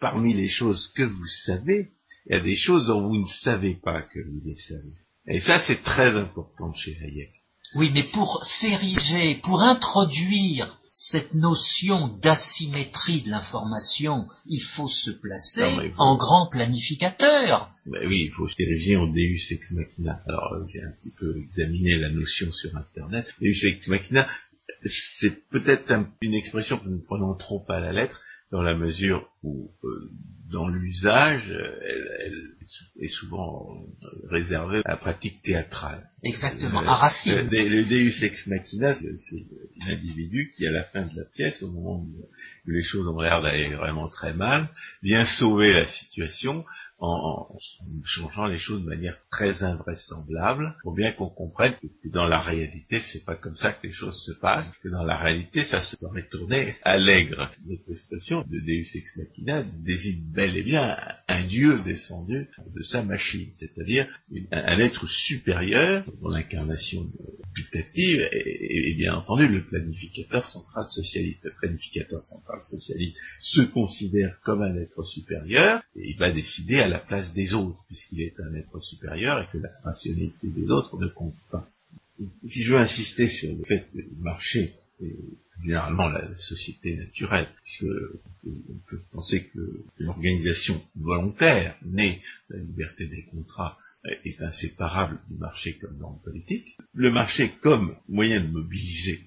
Parmi les choses que vous savez, il y a des choses dont vous ne savez pas que vous les savez. Et ça, c'est très important chez Hayek. Oui, mais pour s'ériger, pour introduire cette notion d'asymétrie de l'information, il faut se placer en grand planificateur. oui, il faut se diriger en Deus ex machina. Alors, j'ai un petit peu examiné la notion sur Internet. Deus ex machina, c'est peut-être une expression que nous prenons trop à la lettre, dans la mesure où, euh, dans l'usage, elle, est souvent réservée à la pratique théâtrale. Exactement, à Racine. Le, Deus ex machina, c'est l'individu qui, à la fin de la pièce, au moment où les choses ont l'air d'aller vraiment très mal, vient sauver la situation en, changeant les choses de manière très invraisemblable, pour bien qu'on comprenne que, dans la réalité, c'est pas comme ça que les choses se passent, que dans la réalité, ça se serait tourné allègre. Notre expression de Deus ex machina désigne bel et bien un Dieu descendu de sa machine, c'est-à-dire un, être supérieur, dont l'incarnation putative est, bien entendu le planificateur central socialiste. Le planificateur central socialiste se considère comme un être supérieur et il va décider à la place des autres, puisqu'il est un être supérieur et que la rationalité des autres ne compte pas. Si je veux insister sur le fait que le marché est généralement la société naturelle, puisque on peut penser que l'organisation volontaire née de la liberté des contrats est inséparable du marché comme norme politique. Le marché comme moyen de mobiliser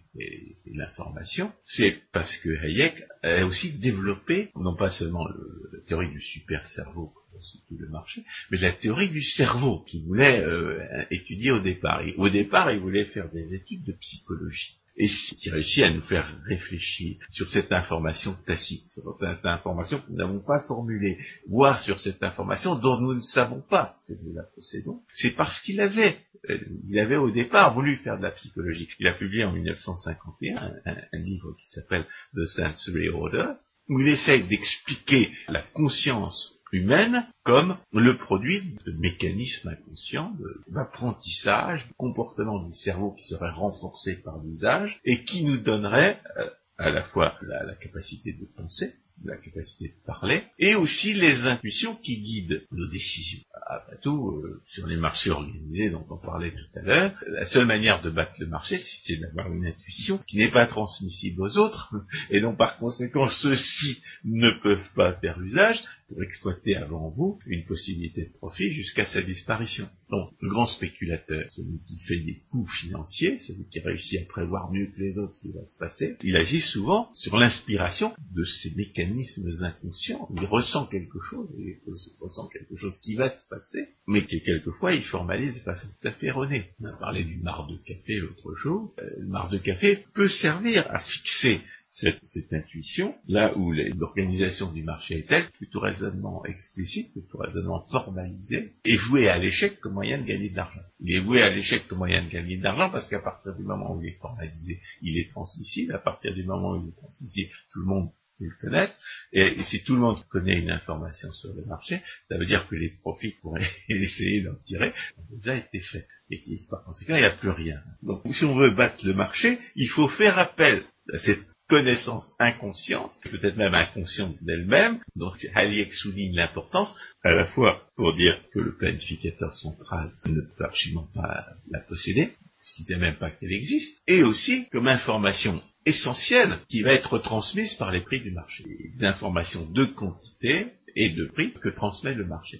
l'information, c'est parce que Hayek a aussi développé non pas seulement la théorie du super cerveau constitue le marché, mais la théorie du cerveau qu'il voulait euh, étudier au départ. au départ, il voulait faire des études de psychologie et s'il réussit à nous faire réfléchir sur cette information tacite, sur cette information que nous n'avons pas formulée, voire sur cette information dont nous ne savons pas que nous la possédons, c'est parce qu'il avait, euh, il avait au départ voulu faire de la psychologie. Il a publié en 1951 un, livre qui s'appelle The Sensory Order, où il essaye d'expliquer la conscience humaine comme le produit de mécanismes inconscients, d'apprentissage, de comportement du cerveau qui serait renforcé par l'usage et qui nous donnerait euh, à la fois la capacité de penser, la capacité de parler, et aussi les intuitions qui guident nos décisions. Après tout, euh, sur les marchés organisés dont on parlait tout à l'heure, la seule manière de battre le marché, c'est d'avoir une intuition qui n'est pas transmissible aux autres, et dont par conséquent ceux-ci ne peuvent pas faire usage pour exploiter avant vous une possibilité de profit jusqu'à sa disparition. Donc, le grand spéculateur, celui qui fait des coups financiers, celui qui réussit à prévoir mieux que les autres ce qui va se passer, il agit souvent sur l'inspiration de ces mécanismes inconscients. Il ressent quelque chose, il ressent quelque chose qui va se passer, mais que quelquefois il formalise de façon tout à fait erronée. On a parlé du mar de café l'autre jour. Euh, le mar de café peut servir à fixer cette, intuition, là où l'organisation du marché est telle tout raisonnement explicite, tout raisonnement formalisé est voué à l'échec comme moyen de gagner de l'argent. Il est voué à l'échec comme moyen de gagner de l'argent parce qu'à partir du moment où il est formalisé, il est transmissible. À partir du moment où il est transmissible, tout le monde peut le connaître. Et, si tout le monde connaît une information sur le marché, ça veut dire que les profits qu'on essayer d'en tirer ont déjà été faits. Et par conséquent, il n'y a plus rien. Donc, si on veut battre le marché, il faut faire appel à cette connaissance inconsciente, peut-être même inconsciente d'elle-même, dont Hayek souligne l'importance, à la fois pour dire que le planificateur central ne peut absolument pas la posséder, puisqu'il ne sait même pas qu'elle existe, et aussi comme information essentielle qui va être transmise par les prix du marché, d'informations de quantité et de prix que transmet le marché.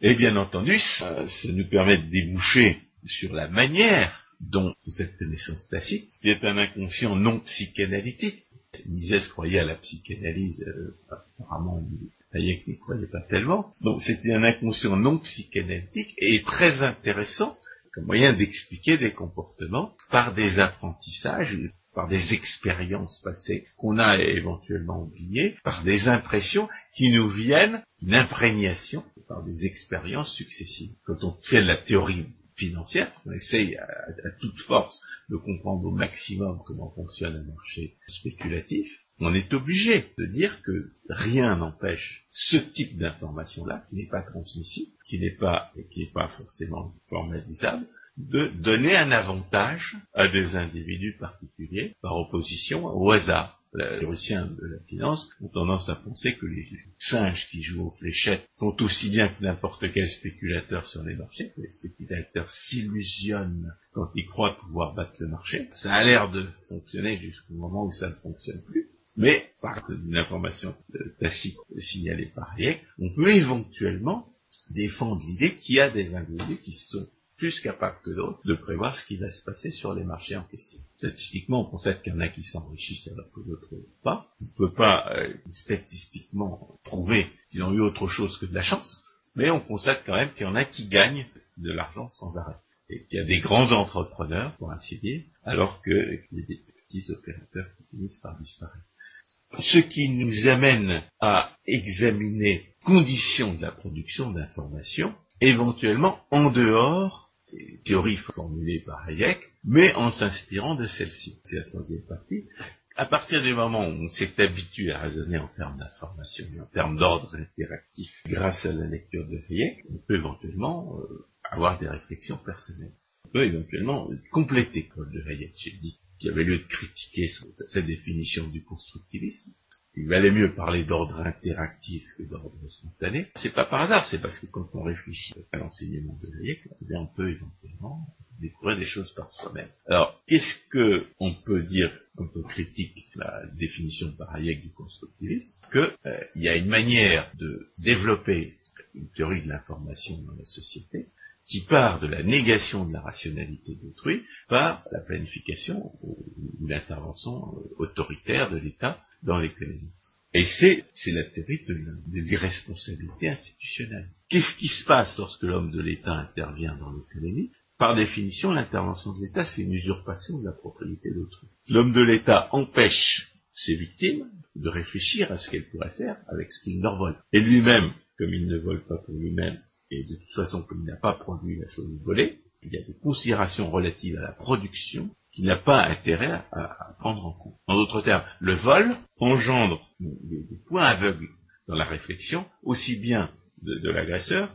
Et bien entendu, ça, ça nous permet de déboucher sur la manière dont cette connaissance tacite, qui est un inconscient non psychanalytique, Mises croyait à la psychanalyse, euh, apparemment Hayek n'y croyait pas tellement. Donc c'était un inconscient non psychanalytique et très intéressant comme moyen d'expliquer des comportements par des apprentissages, par des expériences passées qu'on a éventuellement oubliées, par des impressions qui nous viennent, une imprégnation, par des expériences successives. Quand on fait la théorie financière, on essaye à, toute force de comprendre au maximum comment fonctionne un marché spéculatif, on est obligé de dire que rien n'empêche ce type d'information-là, qui n'est pas transmissible, qui n'est pas, qui n'est pas forcément formalisable, de donner un avantage à des individus particuliers par opposition au hasard. Les théoriciens de la finance ont tendance à penser que les singes qui jouent aux fléchettes sont aussi bien que n'importe quel spéculateur sur les marchés, que les spéculateurs s'illusionnent quand ils croient pouvoir battre le marché. Ça a l'air de fonctionner jusqu'au moment où ça ne fonctionne plus. Mais, par une information tacite signalée par Hayek, on peut éventuellement défendre l'idée qu'il y a des individus qui sont plus capables que d'autres de prévoir ce qui va se passer sur les marchés en question. Statistiquement, on constate qu'il y en a qui s'enrichissent alors que d'autres pas. On ne peut pas euh, statistiquement prouver qu'ils ont eu autre chose que de la chance, mais on constate quand même qu'il y en a qui gagnent de l'argent sans arrêt. Et qu'il y a des grands entrepreneurs, pour ainsi dire, alors qu'il y a des petits opérateurs qui finissent par disparaître. Ce qui nous amène à examiner conditions de la production d'informations, éventuellement en dehors théories formulées par Hayek, mais en s'inspirant de celles-ci. C'est la troisième partie. À partir du moment où on s'est habitué à raisonner en termes d'information et en termes d'ordre interactif grâce à la lecture de Hayek, on peut éventuellement euh, avoir des réflexions personnelles. On peut éventuellement compléter Paul de Hayek. J'ai dit qu'il y avait lieu de critiquer sa définition du constructivisme il valait mieux parler d'ordre interactif que d'ordre spontané. C'est pas par hasard, c'est parce que quand on réfléchit à l'enseignement de Hayek, eh on peut éventuellement découvrir des choses par soi-même. Alors, qu'est-ce que on peut dire un peu critique la définition par Hayek du constructivisme Que euh, il y a une manière de développer une théorie de l'information dans la société qui part de la négation de la rationalité d'autrui par la planification ou, l'intervention euh, autoritaire de l'État dans l'économie. Et c'est, c'est la théorie de, l'irresponsabilité institutionnelle. Qu'est-ce qui se passe lorsque l'homme de l'État intervient dans l'économie? Par définition, l'intervention de l'État, c'est une usurpation de la propriété d'autrui. L'homme de l'État empêche ses victimes de réfléchir à ce qu'elles pourraient faire avec ce qu'il leur vole. Et lui-même, comme il ne vole pas pour lui-même, et de toute façon comme il n'a pas produit la chose volée, il y a des considérations relatives à la production qu'il n'a pas intérêt à, prendre en compte. En d'autres termes, le vol engendre des, points aveugles dans la réflexion, aussi bien de, l'agresseur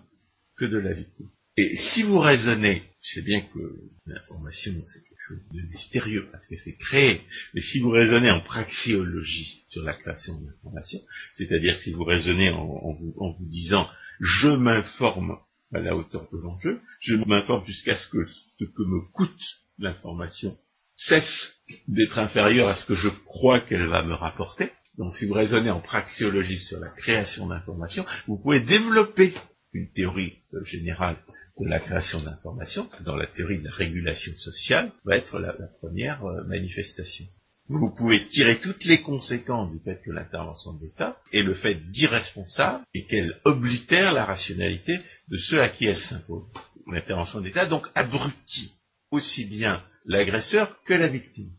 que de la victime. Et si vous raisonnez, sais bien que l'information c'est quelque chose de mystérieux parce que c'est créé, mais si vous raisonnez en praxiologie sur la création de l'information, c'est-à-dire si vous raisonnez en vous disant je m'informe à la hauteur de l'enjeu, je m'informe jusqu'à ce que ce que me coûte l'information cesse d'être inférieure à ce que je crois qu'elle va me rapporter. Donc si vous raisonnez en praxiologie sur la création d'informations, vous pouvez développer une théorie euh, générale de la création d'informations, dans la théorie de la régulation sociale, va être la, première euh, manifestation. Vous pouvez tirer toutes les conséquences du fait que l'intervention de l'État est le fait d'irresponsable et qu'elle oblitère la rationalité de ceux à qui elle s'impose. L'intervention de l'État donc abrutit aussi bien l'agresseur que la victime.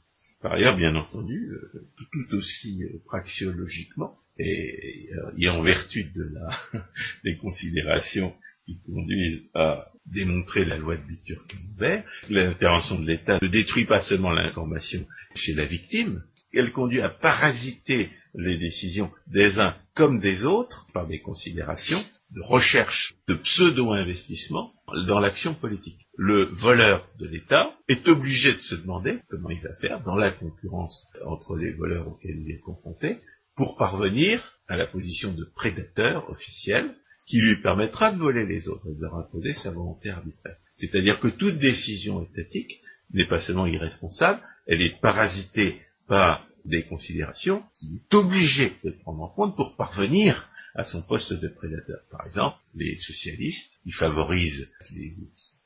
Par ailleurs, bien entendu, euh, tout aussi euh, praxiologiquement, et, euh, en vertu de la, des considérations qui conduisent à démontrer la loi de Bitur-Camembert, l'intervention de l'État ne détruit pas seulement l'information chez la victime, elle conduit à parasiter les décisions des uns comme des autres par des considérations de recherche de pseudo-investissement dans l'action politique. Le voleur de l'État est obligé de se demander comment il va faire dans la concurrence entre les voleurs auxquels il est confronté pour parvenir à la position de prédateur officiel qui lui permettra de voler les autres et de leur imposer sa volonté arbitraire. C'est-à-dire que toute décision étatique n'est pas seulement irresponsable, elle est parasitée par des considérations qu'il est obligé de prendre en compte pour parvenir à son poste de prédateur. Par exemple, les socialistes, qui favorisent les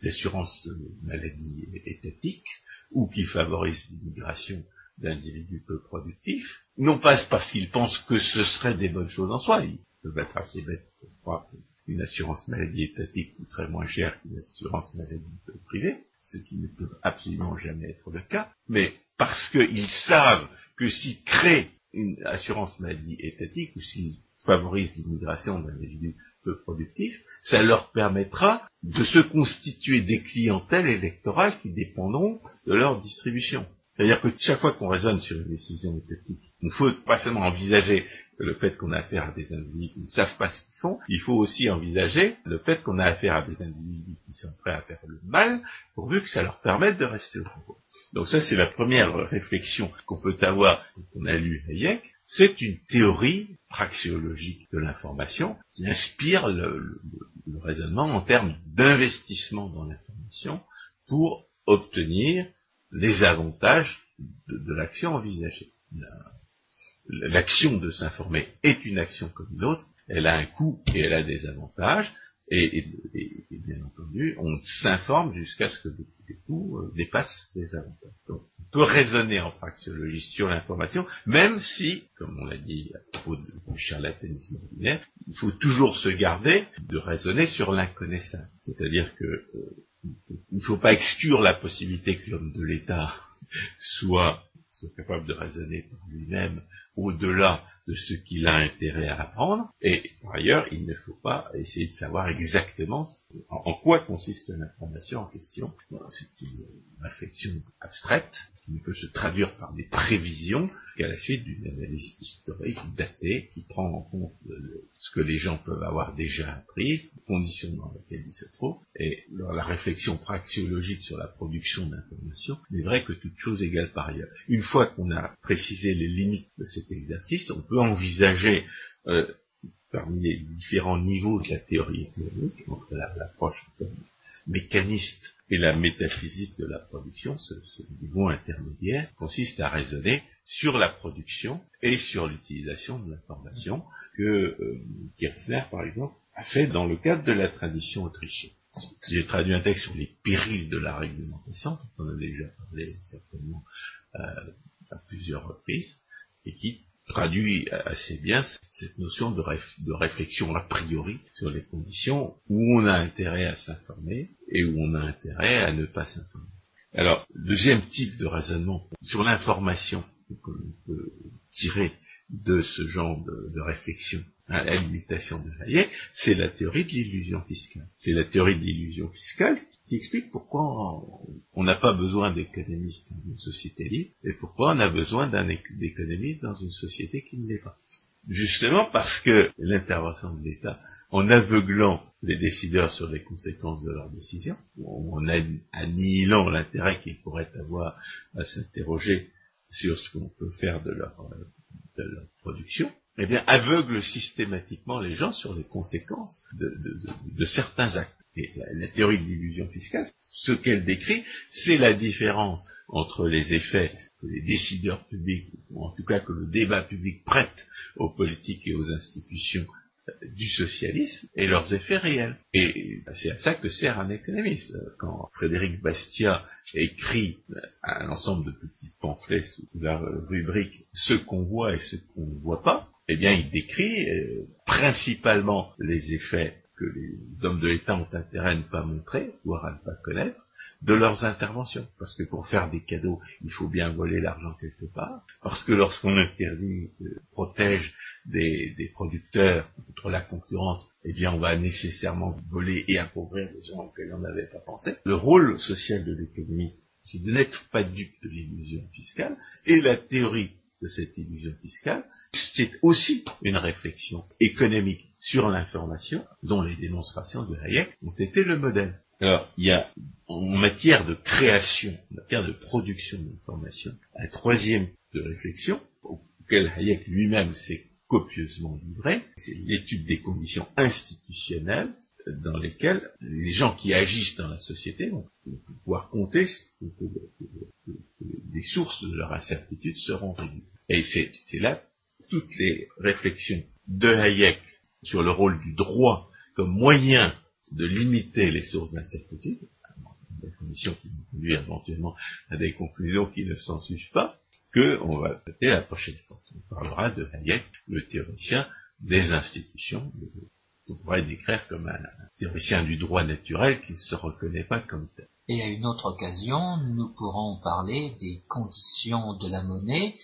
assurances maladie étatiques ou qui favorisent l'immigration d'individus peu productifs, non pas parce qu'ils pensent que ce serait des bonnes choses en soi, ils peuvent être assez bêtes pour croire qu'une assurance maladie étatique coûterait moins cher qu'une assurance maladie privée, ce qui ne peut absolument jamais être le cas, mais parce qu'ils savent que s'ils créent une assurance maladie étatique ou s'ils favorisent l'immigration d'individus peu productifs, ça leur permettra de se constituer des clientèles électorales qui dépendront de leur distribution. C'est-à-dire que chaque fois qu'on raisonne sur une décision étatique, il ne faut pas seulement envisager le fait qu'on a affaire à des individus qui ne savent pas ce qu'ils font, il faut aussi envisager le fait qu'on a affaire à des individus qui sont prêts à faire le mal, pourvu que ça leur permette de rester au pouvoir. Donc ça, c'est la première réflexion qu'on peut avoir quand on a lu Hayek. C'est une théorie praxéologique de l'information qui inspire le, raisonnement en termes d'investissement dans l'information pour obtenir les avantages de, l'action envisagée. L'action de s'informer est une action comme une autre, elle a un coût et elle a des avantages, et, bien entendu, on s'informe jusqu'à ce que les coûts euh, dépassent les avantages. Donc, on peut raisonner en praxéologie sur l'information, même si, comme on l'a dit à propos charlatanisme ordinaire, il faut toujours se garder de raisonner sur l'inconnaissable. C'est-à-dire que euh, il ne faut pas exclure la possibilité que l'homme de l'État soit, capable de raisonner par lui-même au-delà de ce qu'il a intérêt à apprendre, et par ailleurs, il ne faut pas essayer de savoir exactement en, quoi consiste l'information en question? C'est une réflexion abstraite qui ne peut se traduire par des prévisions qu'à la suite d'une analyse historique datée qui prend en compte ce que les gens peuvent avoir déjà appris, les conditions dans lesquelles ils se trouvent, et la réflexion praxiologique sur la production d'informations n'est vrai que toute chose égale par ailleurs. Une fois qu'on a précisé les limites de cet exercice, on peut envisager euh, parmi les différents niveaux de la théorie économique, entre l'approche mécaniste et la métaphysique de la production, ce, niveau intermédiaire consiste à raisonner sur la production et sur l'utilisation de l'information que euh, Kirchner, par exemple, a fait dans le cadre de la tradition autrichienne. J'ai traduit un texte sur les périls de la réglementation, dont on a déjà parlé certainement euh, à plusieurs reprises, et qui traduit assez bien cette notion de, réflexion a priori sur les conditions où on a intérêt à s'informer et où on a intérêt à ne pas s'informer. Alors, deuxième type de raisonnement sur l'information que l'on peut tirer de ce genre de réflexion à la limitation de Hayek, c'est la théorie de l'illusion fiscale. C'est la théorie de l'illusion fiscale qui explique pourquoi on n'a pas besoin d'économistes dans une société libre et pourquoi on a besoin d'un économiste dans une société qui ne l'est pas. Justement parce que l'intervention de l'État, en aveuglant les décideurs sur les conséquences de leurs décisions, en annihilant l'intérêt qu'ils pourraient avoir à s'interroger sur ce qu'on peut faire de leur, de leur production, eh bien, aveugle systématiquement les gens sur les conséquences de, certains actes. Et la, théorie de l'illusion fiscale, ce qu'elle décrit, c'est la différence entre les effets que les décideurs publics, ou en tout cas que le débat public prête aux politiques et aux institutions du socialisme et leurs effets réels. Et c'est à ça que sert un économiste. Quand Frédéric Bastiat écrit un ensemble de petits pamphlets sous la rubrique ce qu'on voit et ce qu'on ne voit pas, eh bien, il décrit euh, principalement les effets que les hommes de l'État ont intérêt à ne pas montrer, voire à ne pas connaître, de leurs interventions. Parce que pour faire des cadeaux, il faut bien voler l'argent quelque part. Parce que lorsqu'on interdit, euh, protège des, producteurs contre la concurrence, eh bien on va nécessairement voler et appauvrir les gens auxquels on n'avait pas pensé. Le rôle social de l'économie, c'est de n'être pas dupe de l'illusion fiscale, et la théorie de cette illusion fiscale, c'est aussi une réflexion économique sur l'information dont les démonstrations de Hayek ont été le modèle. Alors, il y a en matière de création, en matière de production d'information, un troisième de réflexion auquel Hayek lui-même s'est copieusement livré, c'est l'étude des conditions institutionnelles dans lesquelles les gens qui agissent dans la société vont pouvoir compter que, les sources de leur incertitude seront réduites. Et c'est là toutes les réflexions de Hayek sur le rôle du droit comme moyen de limiter les sources d'incertitude, des conditions qui nous conduisent éventuellement à des conclusions qui ne s'en suivent pas, qu'on va traiter la prochaine fois. On parlera de Hayek, le théoricien des institutions, qu'on pourrait décrire comme un théoricien du droit naturel qui ne se reconnaît pas comme tel. Et à une autre occasion, nous pourrons parler des conditions de la monnaie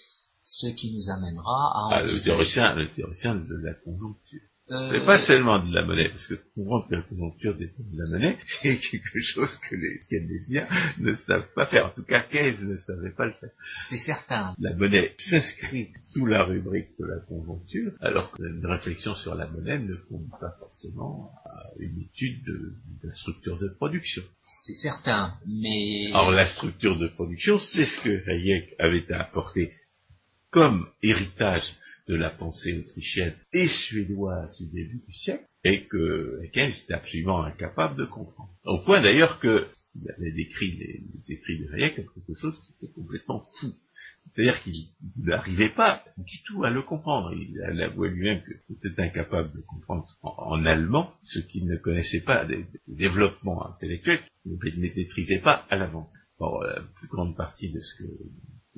ce qui nous amènera à ah, le, théoricien, le théoricien de la conjoncture. Euh... pas seulement de la monnaie, parce que comprendre que la conjoncture dépend de la monnaie, c'est quelque chose que les keynésiens ne savent pas faire. En tout cas, Keynes ne savait pas le faire. C'est certain. La monnaie s'inscrit sous la rubrique de la conjoncture, alors qu'une réflexion sur la monnaie ne conduit pas forcément à une étude de, de la structure de production. C'est certain, mais... Alors la structure de production, c'est ce que Hayek avait apporté comme héritage de la pensée autrichienne et suédoise du début du siècle, et que Keynes était absolument incapable de comprendre. Au point d'ailleurs que il avait décrit les, écrits de Hayek comme quelque chose qui était complètement fou. C'est-à-dire qu'il n'arrivait pas du tout à le comprendre. Il avoué lui-même qu'il était incapable de comprendre en, allemand ce qu'il ne connaissait pas des, développements intellectuels, qu'il ne maîtrisait pas à l'avance. Or, la plus grande partie de ce que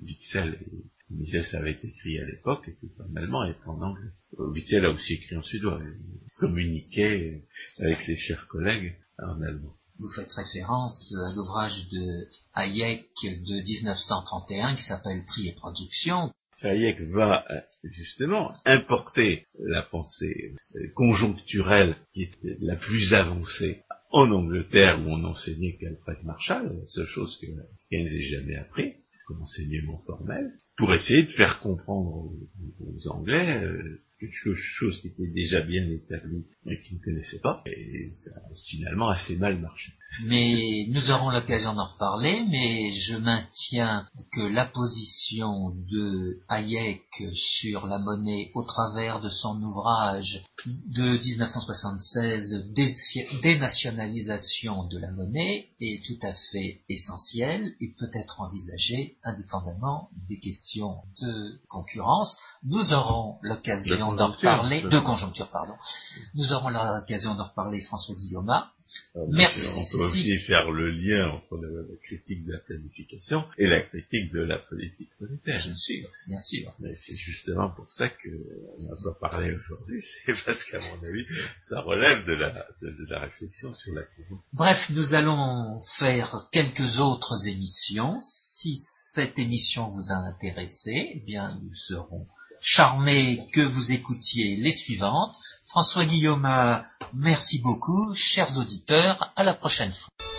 Witzel et Mises avait écrit à l'époque était en allemand et en anglais. Witzel a aussi écrit en suédois. Il communiquait avec ses chers collègues en allemand. Vous faites référence à l'ouvrage de Hayek de 1931 qui s'appelle Prix et production. Hayek va justement importer la pensée conjoncturelle qui est la plus avancée en Angleterre où on enseignait qu'Alfred Marshall, la seule chose que Keynes ait jamais appris, enseignement formel, pour essayer de faire comprendre aux, Anglais euh, quelque chose qui était déjà bien établi et qu'ils ne connaissaient pas, et ça a finalement assez mal marché. Mais nous aurons l'occasion d'en reparler, mais je maintiens que la position de Hayek sur la monnaie au travers de son ouvrage de 1976, Dénationalisation de la monnaie, est tout à fait essentielle et peut être envisagée indépendamment des questions de concurrence. Nous aurons l'occasion d'en reparler, de conjoncture, pardon. Nous aurons l'occasion d'en reparler, François Guillaume. Euh, Merci. On peut aussi faire le lien entre la, critique de la planification et la critique de la politique monétaire. Bien sûr, bien sûr. Mais c'est justement pour ça qu'on n'a pas parlé aujourd'hui, c'est parce qu'à mon avis, ça relève de la, de, la réflexion sur la question. Bref, nous allons faire quelques autres émissions. Si cette émission vous a intéressé, eh bien, nous serons charmé que vous écoutiez les suivantes. François Guillaume, merci beaucoup. Chers auditeurs, à la prochaine fois.